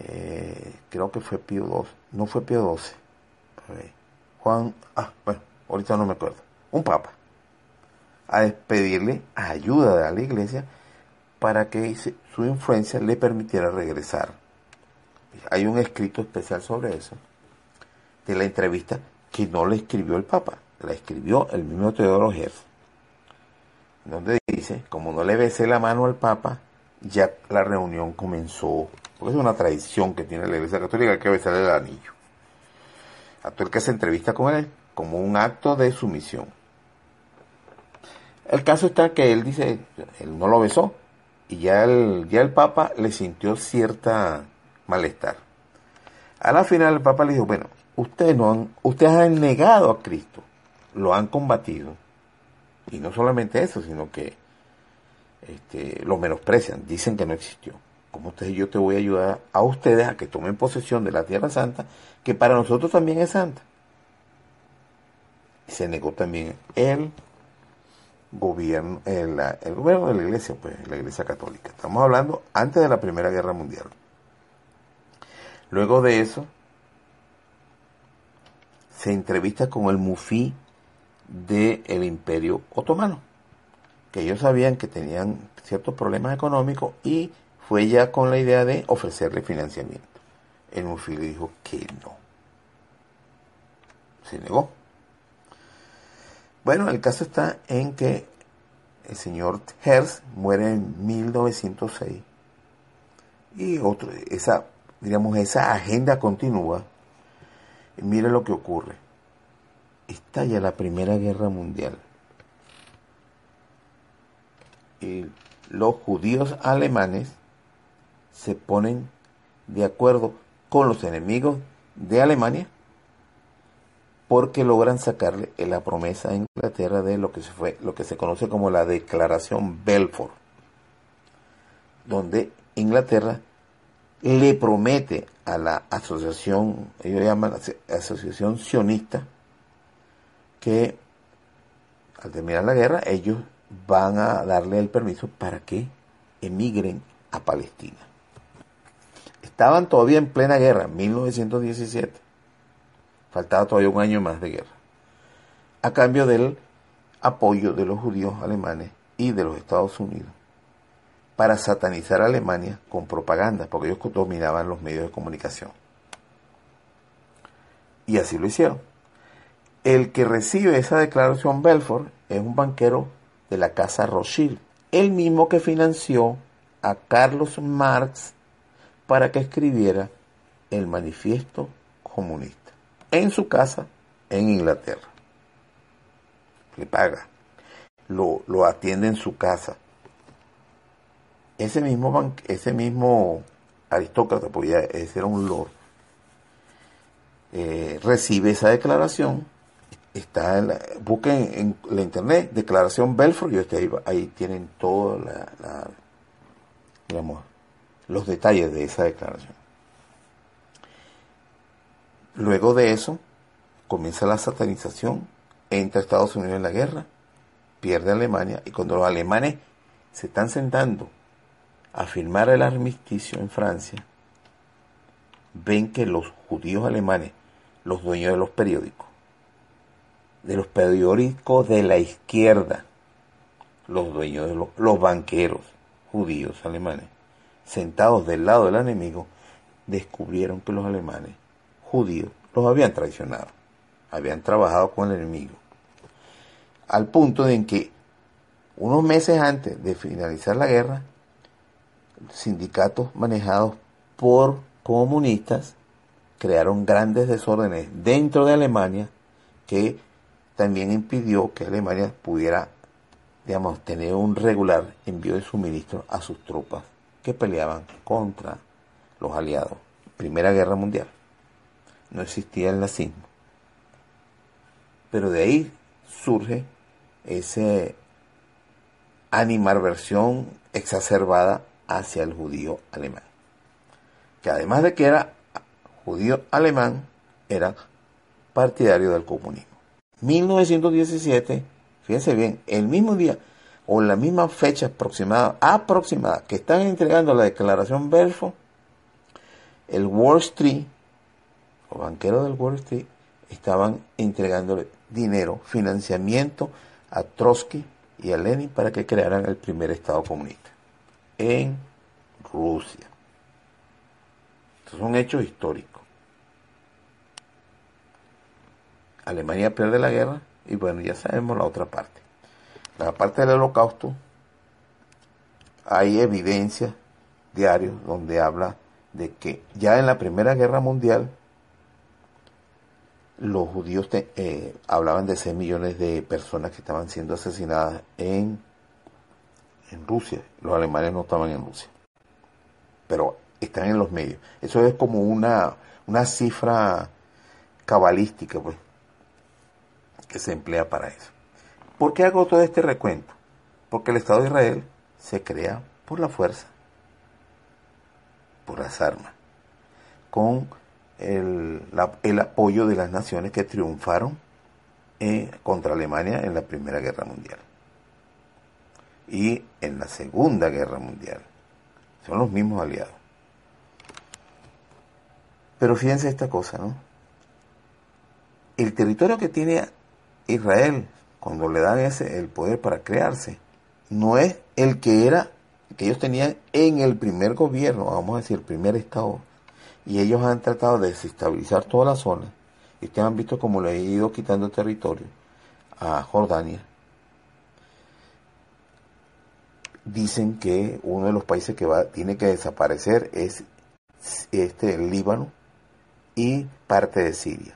eh, creo que fue Pío XII, no fue Pío XII, Juan, ah, bueno, ahorita no me acuerdo, un Papa a pedirle ayuda a la iglesia para que su influencia le permitiera regresar. Hay un escrito especial sobre eso, de la entrevista que no le escribió el Papa, la escribió el mismo Teodoro Herz, donde dice, como no le besé la mano al Papa, ya la reunión comenzó, porque es una tradición que tiene la Iglesia Católica que besar el anillo. aquel que se entrevista con él, como un acto de sumisión. El caso está que él dice, él no lo besó, y ya el, ya el Papa le sintió cierta malestar. A la final el Papa le dijo, bueno, ustedes, no han, ustedes han negado a Cristo, lo han combatido, y no solamente eso, sino que este, lo menosprecian, dicen que no existió. Como ustedes, yo te voy a ayudar a ustedes a que tomen posesión de la Tierra Santa, que para nosotros también es santa. Se negó también el gobierno, el gobierno de la iglesia, pues la iglesia católica. Estamos hablando antes de la Primera Guerra Mundial. Luego de eso, se entrevista con el mufí del Imperio Otomano, que ellos sabían que tenían ciertos problemas económicos y fue ya con la idea de ofrecerle financiamiento. El mufí le dijo que no. Se negó. Bueno, el caso está en que el señor Hertz muere en 1906 y otro, esa, esa agenda continúa. Y mire lo que ocurre. Estalla la Primera Guerra Mundial. Y los judíos alemanes se ponen de acuerdo con los enemigos de Alemania porque logran sacarle la promesa a Inglaterra de lo que se fue, lo que se conoce como la Declaración Belfort, donde Inglaterra le promete a la asociación, ellos llaman asociación sionista, que al terminar la guerra ellos van a darle el permiso para que emigren a Palestina. Estaban todavía en plena guerra, 1917 Faltaba todavía un año más de guerra. A cambio del apoyo de los judíos alemanes y de los Estados Unidos para satanizar a Alemania con propaganda, porque ellos dominaban los medios de comunicación. Y así lo hicieron. El que recibe esa declaración Belfort es un banquero de la casa Rothschild, el mismo que financió a Carlos Marx para que escribiera el manifiesto comunista en su casa en Inglaterra. Le paga, lo, lo atiende en su casa. Ese mismo, ese mismo aristócrata, podría ser un lord, eh, recibe esa declaración, está en la, busquen en la internet, declaración Belfort, y ahí, ahí tienen todos la, los detalles de esa declaración. Luego de eso, comienza la satanización, entra Estados Unidos en la guerra, pierde Alemania, y cuando los alemanes se están sentando a firmar el armisticio en Francia, ven que los judíos alemanes, los dueños de los periódicos, de los periódicos de la izquierda, los dueños de los, banqueros judíos alemanes, sentados del lado del enemigo, descubrieron que los alemanes judíos los habían traicionado, habían trabajado con el enemigo, al punto en que unos meses antes de finalizar la guerra, sindicatos manejados por comunistas crearon grandes desórdenes dentro de Alemania que también impidió que Alemania pudiera, digamos, tener un regular envío de suministro a sus tropas que peleaban contra los aliados. Primera Guerra Mundial no existía el nazismo. Pero de ahí surge ese animarversión exacerbada hacia el judío alemán. Que además de que era judío alemán, era partidario del comunismo. 1917, fíjense bien, el mismo día o la misma fecha aproximada, aproximada que están entregando la declaración Belfort, el Wall Street los banqueros del Wall Street estaban entregándole dinero, financiamiento a Trotsky y a Lenin para que crearan el primer Estado comunista en Rusia. Estos son hechos históricos. Alemania pierde la guerra y bueno, ya sabemos la otra parte. La parte del holocausto, hay evidencias diarios donde habla de que ya en la Primera Guerra Mundial los judíos eh, hablaban de 6 millones de personas que estaban siendo asesinadas en, en Rusia. Los alemanes no estaban en Rusia. Pero están en los medios. Eso es como una, una cifra cabalística, pues, que se emplea para eso. ¿Por qué hago todo este recuento? Porque el Estado de Israel se crea por la fuerza, por las armas, con el, el apoyo de las naciones que triunfaron eh, contra Alemania en la Primera Guerra Mundial y en la Segunda Guerra Mundial. Son los mismos aliados. Pero fíjense esta cosa, ¿no? El territorio que tiene Israel cuando le dan ese el poder para crearse no es el que era que ellos tenían en el primer gobierno, vamos a decir, el primer estado y ellos han tratado de desestabilizar toda la zona. Y ustedes han visto cómo le ha ido quitando territorio a Jordania. Dicen que uno de los países que va, tiene que desaparecer es este, el Líbano y parte de Siria.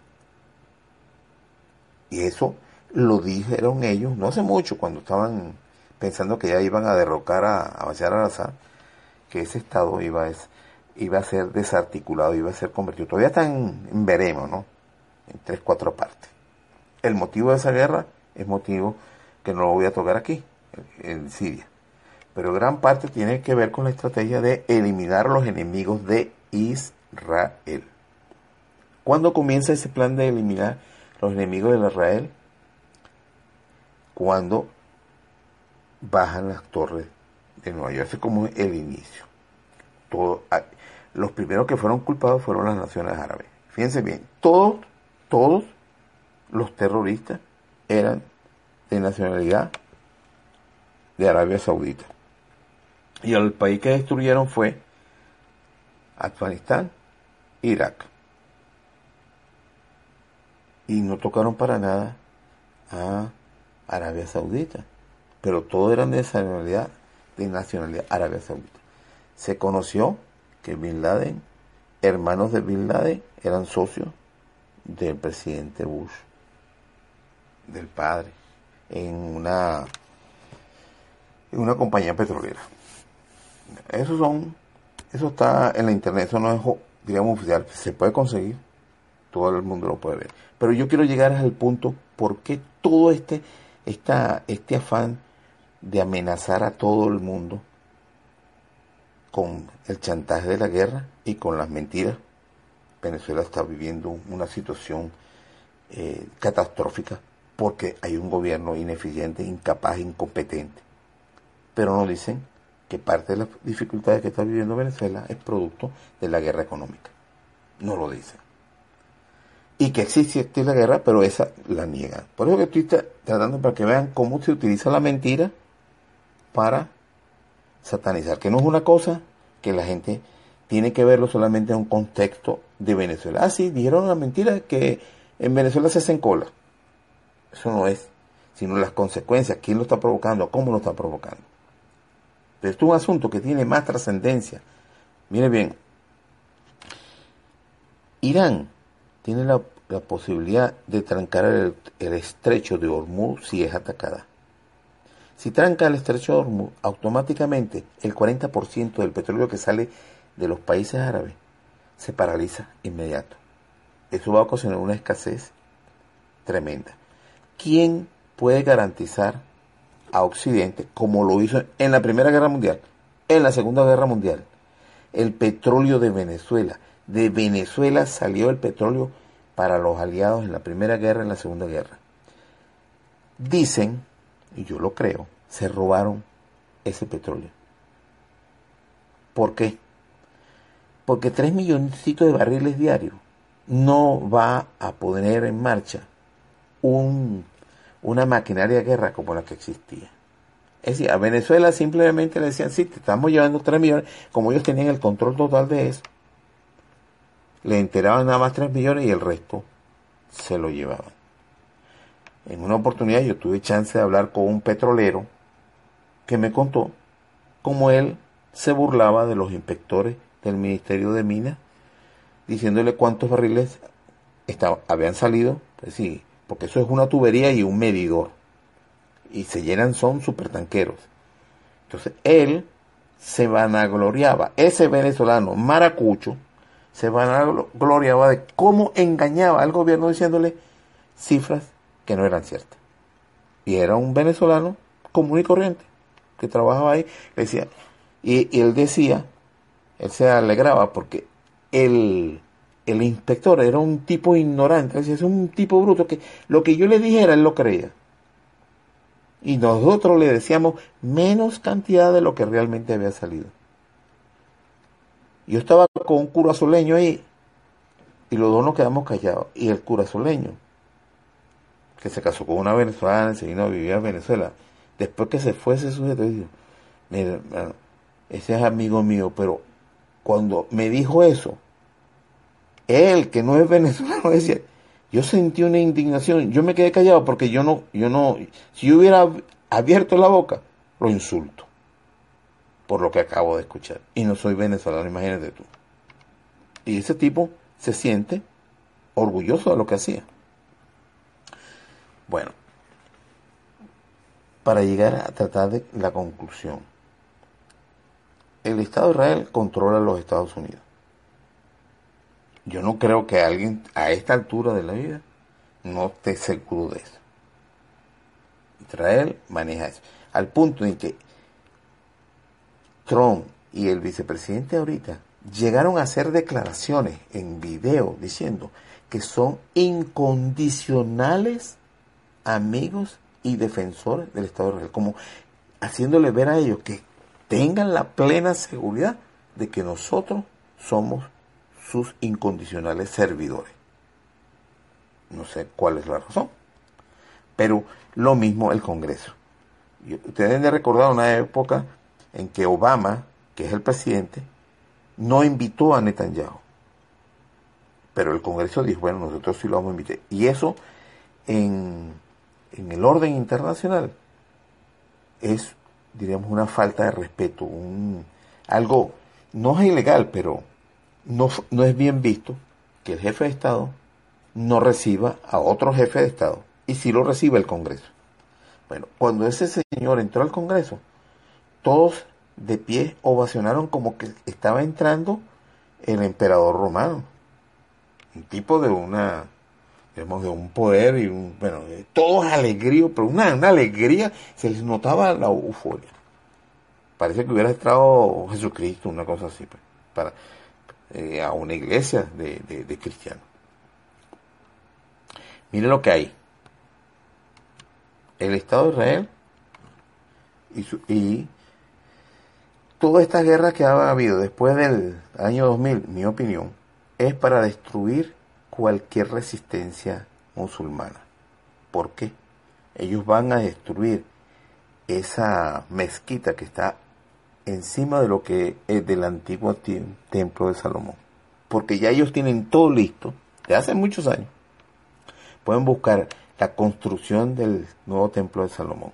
Y eso lo dijeron ellos no hace mucho, cuando estaban pensando que ya iban a derrocar a, Bashar al-Assad, que ese estado iba a, iba a ser desarticulado, iba a ser convertido. Todavía está en, veremos, ¿no? En tres, cuatro partes. El motivo de esa guerra es motivo que no lo voy a tocar aquí, en Siria. Pero gran parte tiene que ver con la estrategia de eliminar los enemigos de Israel. ¿Cuándo comienza ese plan de eliminar los enemigos de Israel? Cuando bajan las torres de Nueva York. Es como el inicio. Los primeros que fueron culpados fueron las naciones árabes. Fíjense bien, todos, todos los terroristas eran de nacionalidad de Arabia Saudita. Y el país que destruyeron fue Afganistán, Irak. Y no tocaron para nada a Arabia Saudita. Pero todos eran de nacionalidad, de nacionalidad Arabia Saudita. Se conoció que Bin Laden, hermanos de Bin Laden, eran socios del presidente Bush, del padre, en una, en una compañía petrolera. Eso son, eso está en la internet, eso no es, digamos, oficial, se puede conseguir, todo el mundo lo puede ver. Pero yo quiero llegar al punto por qué todo este, esta, este afán de amenazar a todo el mundo con el chantaje de la guerra y con las mentiras. Venezuela está viviendo una situación eh, catastrófica porque hay un gobierno ineficiente, incapaz, incompetente. Pero no dicen que parte de las dificultades que está viviendo Venezuela es producto de la guerra económica. No lo dicen. Y que existe la guerra, pero esa la niegan. Por eso que estoy tratando para que vean cómo se utiliza la mentira para satanizar, que no es una cosa que la gente tiene que verlo solamente en un contexto de Venezuela. Ah, sí, dijeron una mentira que en Venezuela se hacen cola. Eso no es, sino las consecuencias, quién lo está provocando, cómo lo está provocando. Pero esto es un asunto que tiene más trascendencia. Mire bien, Irán tiene la, posibilidad de trancar el, el estrecho de Hormuz si es atacada. Si tranca el estrecho de Hormuz, automáticamente el 40% del petróleo que sale de los países árabes se paraliza inmediato. Eso va a ocasionar una escasez tremenda. ¿Quién puede garantizar a Occidente, como lo hizo en la Primera Guerra Mundial, en la Segunda Guerra Mundial, el petróleo de Venezuela? De Venezuela salió el petróleo para los aliados en la Primera Guerra y en la Segunda Guerra. Dicen y yo lo creo, se robaron ese petróleo. ¿Por qué? Porque tres milloncitos de barriles diarios no va a poner en marcha un, una maquinaria de guerra como la que existía. Es decir, a Venezuela simplemente le decían, sí, te estamos llevando tres millones, como ellos tenían el control total de eso, le enteraban nada más tres millones y el resto se lo llevaban. En una oportunidad yo tuve chance de hablar con un petrolero que me contó cómo él se burlaba de los inspectores del Ministerio de Minas, diciéndole cuántos barriles habían salido, pues sí, porque eso es una tubería y un medidor. Y se llenan, son supertanqueros. Entonces, él se vanagloriaba, ese venezolano maracucho, se vanagloriaba de cómo engañaba al gobierno diciéndole cifras que no eran ciertas. Y era un venezolano común y corriente que trabajaba ahí, decía, y, él decía, él se alegraba porque el, el inspector era un tipo ignorante, es un tipo bruto que lo que yo le dijera él lo creía. Y nosotros le decíamos menos cantidad de lo que realmente había salido. Yo estaba con un cura azuleño ahí y los dos nos quedamos callados. Y el cura azuleño, que se casó con una venezolana, se vino a vivir Venezuela, después que se fue ese sujeto, dijo, mira, ese es amigo mío, pero cuando me dijo eso, él, que no es venezolano, decía, yo sentí una indignación, yo me quedé callado porque yo no, yo no, si yo hubiera abierto la boca, lo insulto por lo que acabo de escuchar. Y no soy venezolano, imagínate tú. Y ese tipo se siente orgulloso de lo que hacía. Bueno, para llegar a tratar de la conclusión, el Estado de Israel controla los Estados Unidos. Yo no creo que alguien a esta altura de la vida no esté seguro de eso. Israel maneja eso. Al punto en que Trump y el vicepresidente ahorita llegaron a hacer declaraciones en video diciendo que son incondicionales amigos y defensores del Estado de Israel, como haciéndole ver a ellos que tengan la plena seguridad de que nosotros somos sus incondicionales servidores. No sé cuál es la razón. Pero lo mismo el Congreso. ustedes deben de recordar una época en que Obama, que es el presidente, no invitó a Netanyahu. Pero el Congreso dijo, bueno, nosotros sí lo vamos a invitar. Y eso en, en el orden internacional es, diríamos, una falta de respeto, un, algo, no es ilegal, pero no, no es bien visto que el jefe de Estado no reciba a otro jefe de Estado y si lo recibe el Congreso. Bueno, cuando ese señor entró al Congreso, todos de pie ovacionaron como que estaba entrando el emperador romano, un tipo de una, digamos, de un poder y un, bueno, todos alegría, pero una, una alegría, se les notaba la euforia. Parece que hubiera entrado Jesucristo, una cosa así, pues, para, eh, a una iglesia de, de, cristianos. Mire lo que hay. El Estado de Israel y, y toda esta guerra que ha habido después del año 2000, mi opinión, es para destruir cualquier resistencia musulmana. ¿Por qué? Ellos van a destruir esa mezquita que está encima de lo que es del antiguo templo de Salomón. Porque ya ellos tienen todo listo, de hace muchos años. Pueden buscar la construcción del nuevo templo de Salomón.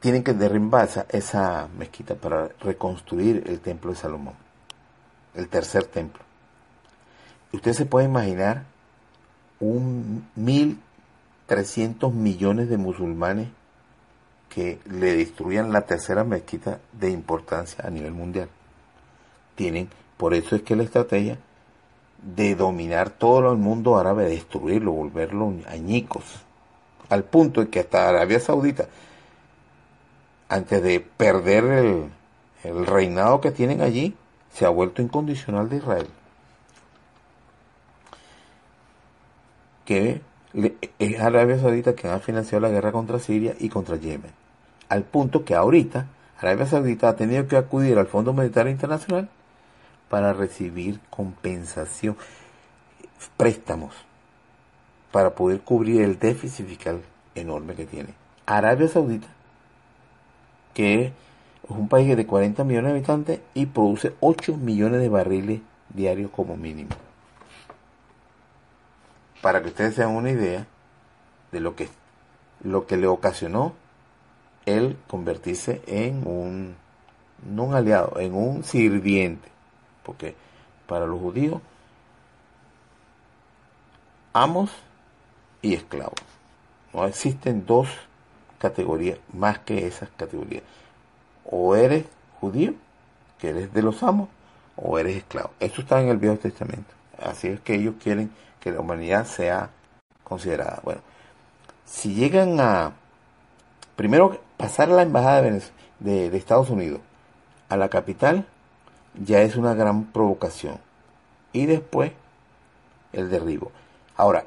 Tienen que derribar esa, mezquita para reconstruir el templo de Salomón, el tercer templo. Usted se puede imaginar un mil trescientos millones de musulmanes que le destruyan la tercera mezquita de importancia a nivel mundial. Tienen, por eso es que la estrategia de dominar todo el mundo árabe, destruirlo, volverlo añicos, al punto de que hasta Arabia Saudita, antes de perder el, el reinado que tienen allí, se ha vuelto incondicional de Israel. Que es Arabia Saudita quien ha financiado la guerra contra Siria y contra Yemen al punto que ahorita Arabia Saudita ha tenido que acudir al Fondo Monetario Internacional para recibir compensación, préstamos, para poder cubrir el déficit fiscal enorme que tiene. Arabia Saudita, que es un país de 40 millones de habitantes y produce 8 millones de barriles diarios como mínimo. Para que ustedes se una idea de lo que, lo que le ocasionó él convertirse en un, no un aliado, en un sirviente, porque para los judíos amos y esclavos. No existen dos categorías más que esas categorías. O eres judío, que eres de los amos, o eres esclavo. Eso está en el Viejo Testamento. Así es que ellos quieren que la humanidad sea considerada. Bueno, si llegan a, primero, pasar la embajada de, de Estados Unidos a la capital, ya es una gran provocación. Y después, el derribo. Ahora,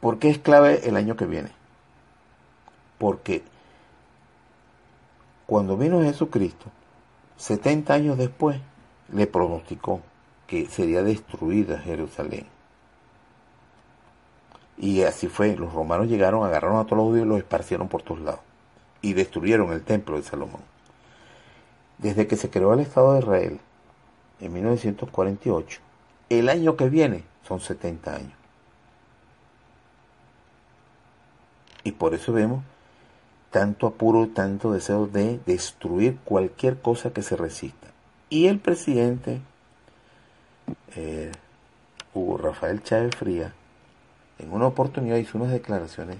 ¿por qué es clave el año que viene? Porque cuando vino Jesucristo, 70 años después, le pronosticó que sería destruida Jerusalén. Y así fue, los romanos llegaron, agarraron a todos los judíos y los esparcieron por todos lados. Y destruyeron el templo de Salomón. Desde que se creó el Estado de Israel, en 1948, el año que viene son 70 años. Y por eso vemos tanto apuro, tanto deseo de destruir cualquier cosa que se resista. Y el presidente eh, Hugo Rafael Chávez Fría, en una oportunidad hizo unas declaraciones,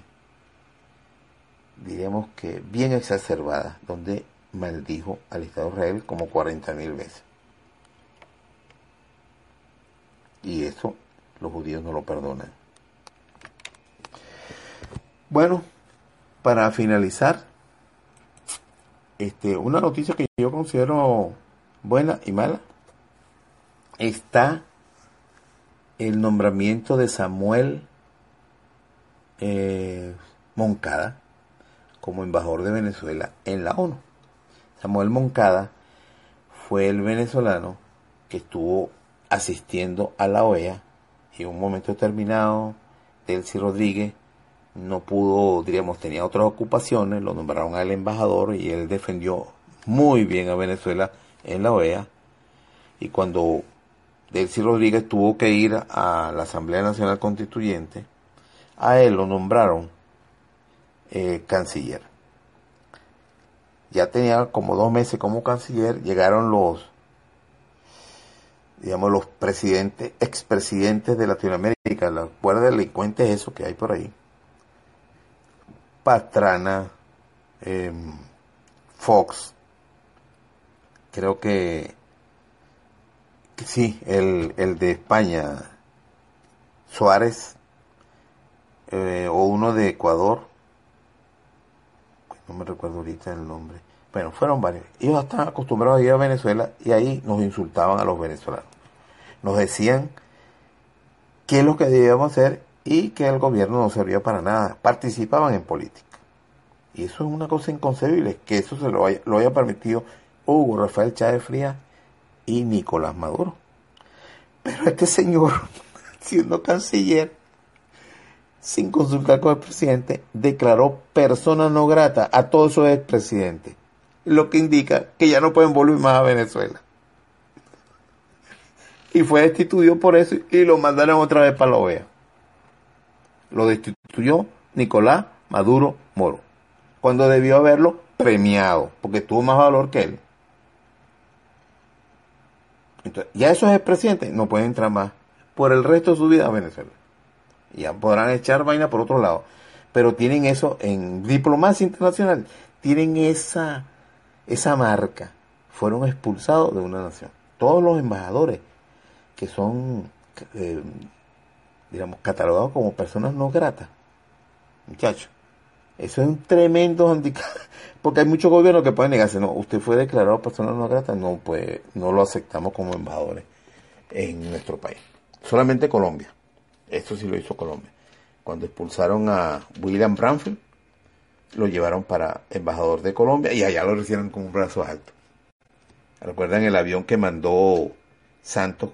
diríamos que bien exacerbadas, donde maldijo al Estado de Israel como 40 mil veces. Y eso los judíos no lo perdonan. Bueno, para finalizar, este, una noticia que yo considero buena y mala, está el nombramiento de Samuel eh, Moncada como embajador de Venezuela en la ONU. Samuel Moncada fue el venezolano que estuvo asistiendo a la OEA y en un momento determinado Delcy Rodríguez no pudo, diríamos, tenía otras ocupaciones, lo nombraron al embajador y él defendió muy bien a Venezuela en la OEA. Y cuando Delcy Rodríguez tuvo que ir a la Asamblea Nacional Constituyente, a él lo nombraron eh, canciller. Ya tenía como dos meses como canciller, llegaron los, digamos, los presidentes, expresidentes de Latinoamérica, la cuerda delincuente es eso que hay por ahí. Pastrana, em, Fox, creo que, sí, el, el, de España, Suárez, eh, o uno de Ecuador, no me recuerdo ahorita el nombre, bueno, fueron varios. Ellos estaban acostumbrados a ir a Venezuela y ahí nos insultaban a los venezolanos. Nos decían qué es lo que debíamos hacer y que el gobierno no servía para nada. Participaban en política. Y eso es una cosa inconcebible, que eso se lo haya, lo haya permitido Hugo Rafael Chávez Frías y Nicolás Maduro. Pero este señor, siendo canciller, sin consultar con el presidente, declaró persona no grata a todos esos expresidentes. Lo que indica que ya no pueden volver más a Venezuela. Y fue destituido por eso y lo mandaron otra vez para la OEA lo destituyó Nicolás Maduro Moro, cuando debió haberlo premiado, porque tuvo más valor que él. Entonces, ya esos expresidentes no pueden entrar más por el resto de su vida a Venezuela. Ya podrán echar vaina por otro lado. Pero tienen eso en diplomacia internacional, tienen esa, esa marca. Fueron expulsados de una nación. Todos los embajadores que son eh, digamos, catalogados como personas no gratas. Muchachos, eso es un tremendo handicap, porque hay muchos gobiernos que pueden negarse, no, usted fue declarado persona no grata, no, pues no lo aceptamos como embajadores en nuestro país. Solamente Colombia, esto sí lo hizo Colombia. Cuando expulsaron a William Branfield, lo llevaron para embajador de Colombia y allá lo recibieron con un brazo alto. ¿Recuerdan el avión que mandó Santos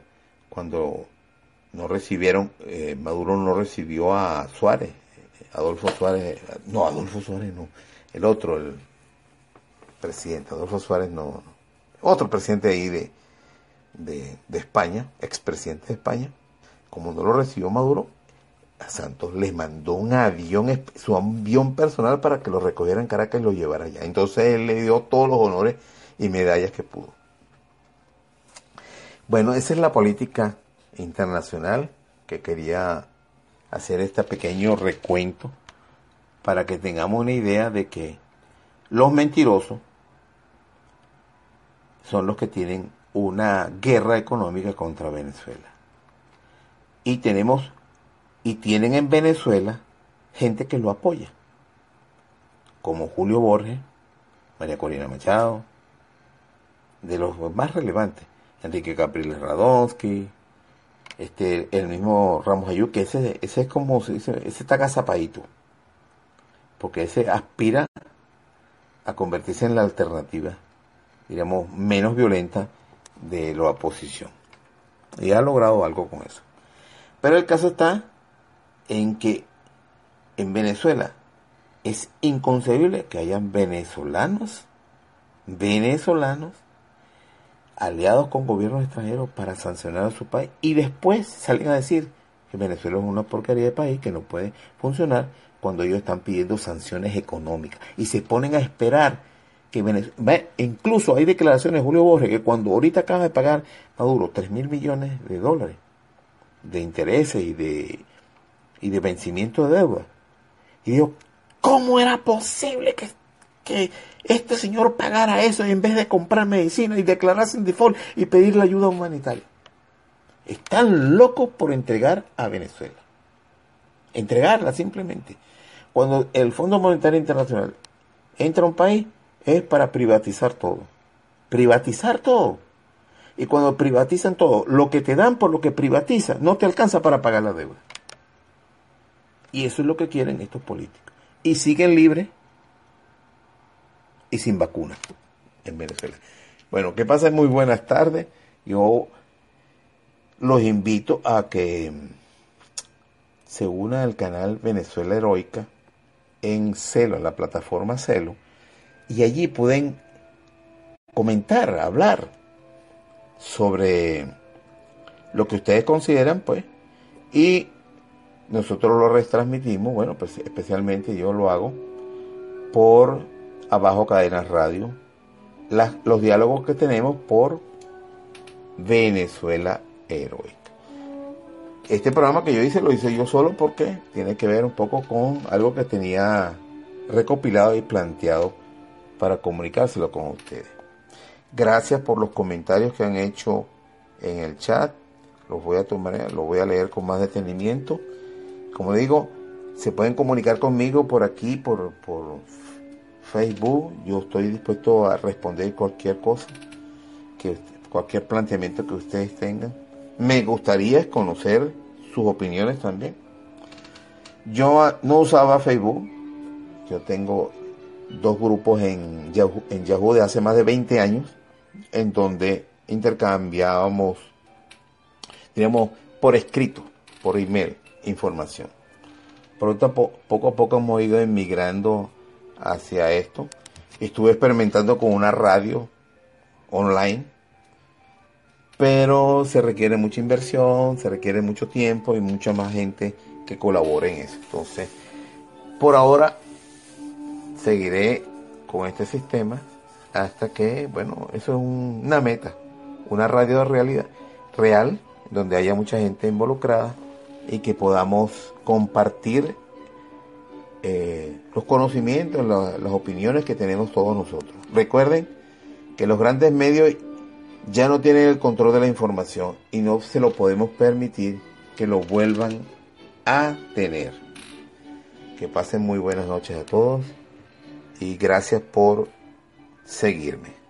cuando no recibieron, eh, Maduro no recibió a Suárez, Adolfo Suárez, no, Adolfo Suárez no, el otro, el presidente, Adolfo Suárez no, otro presidente ahí de, de, de España, expresidente de España, como no lo recibió Maduro, a Santos les mandó un avión, su avión personal para que lo recogiera en Caracas y lo llevara allá. Entonces él le dio todos los honores y medallas que pudo. Bueno, esa es la política internacional que quería hacer este pequeño recuento para que tengamos una idea de que los mentirosos son los que tienen una guerra económica contra Venezuela. Y tenemos y tienen en Venezuela gente que lo apoya, como Julio Borges, María Corina Machado, de los más relevantes, Enrique Capriles Radonsky, este, el mismo Ramos Ayú, que ese, ese es como, ese, ese está agazapadito, porque ese aspira a convertirse en la alternativa, diríamos, menos violenta de la oposición. Y ha logrado algo con eso. Pero el caso está en que en Venezuela es inconcebible que hayan venezolanos, venezolanos, aliados con gobiernos extranjeros para sancionar a su país y después salen a decir que Venezuela es una porquería de país que no puede funcionar cuando ellos están pidiendo sanciones económicas y se ponen a esperar que Venezuela, incluso hay declaraciones de Julio Borges que cuando ahorita acaba de pagar Maduro 3 mil millones de dólares de intereses y de, y de vencimiento de deuda, y digo, ¿cómo era posible que, que este señor pagara eso en vez de comprar medicina y declararse en default y pedirle ayuda humanitaria? Están locos por entregar a Venezuela. Entregarla simplemente. Cuando el Fondo Monetario Internacional entra a un país es para privatizar todo. Privatizar todo. Y cuando privatizan todo, lo que te dan por lo que privatizan no te alcanza para pagar la deuda. Y eso es lo que quieren estos políticos. Y siguen libres y sin vacuna en Venezuela. Bueno, que pasen muy buenas tardes. Yo los invito a que se una al canal Venezuela Heroica en Celo, en la plataforma Celo, y allí pueden comentar, hablar sobre lo que ustedes consideran, pues, y nosotros lo retransmitimos, bueno, pues especialmente yo lo hago por Abajo Cadenas Radio, los diálogos que tenemos por Venezuela Heroica. Este programa que yo hice lo hice yo solo porque tiene que ver un poco con algo que tenía recopilado y planteado para comunicárselo con ustedes. Gracias por los comentarios que han hecho en el chat. Los voy a tomar, los voy a leer con más detenimiento. Como digo, se pueden comunicar conmigo por aquí, por, por Facebook. Yo estoy dispuesto a responder cualquier cosa, cualquier planteamiento que ustedes tengan. Me gustaría conocer sus opiniones también. Yo no usaba Facebook. Yo tengo dos grupos en Yahoo de hace más de 20 años, en donde intercambiábamos, digamos, por escrito, por email, información. Tanto, poco a poco hemos ido emigrando hacia esto. Estuve experimentando con una radio online, pero se requiere mucha inversión, se requiere mucho tiempo y mucha más gente que colabore en eso. Entonces, por ahora seguiré con este sistema hasta que, bueno, eso es una meta, una radio de realidad real, donde haya mucha gente involucrada y que podamos compartir eh, los conocimientos, las opiniones que tenemos todos nosotros. Recuerden que los grandes medios ya no tienen el control de la información y no se lo podemos permitir que lo vuelvan a tener. Que pasen muy buenas noches a todos y gracias por seguirme.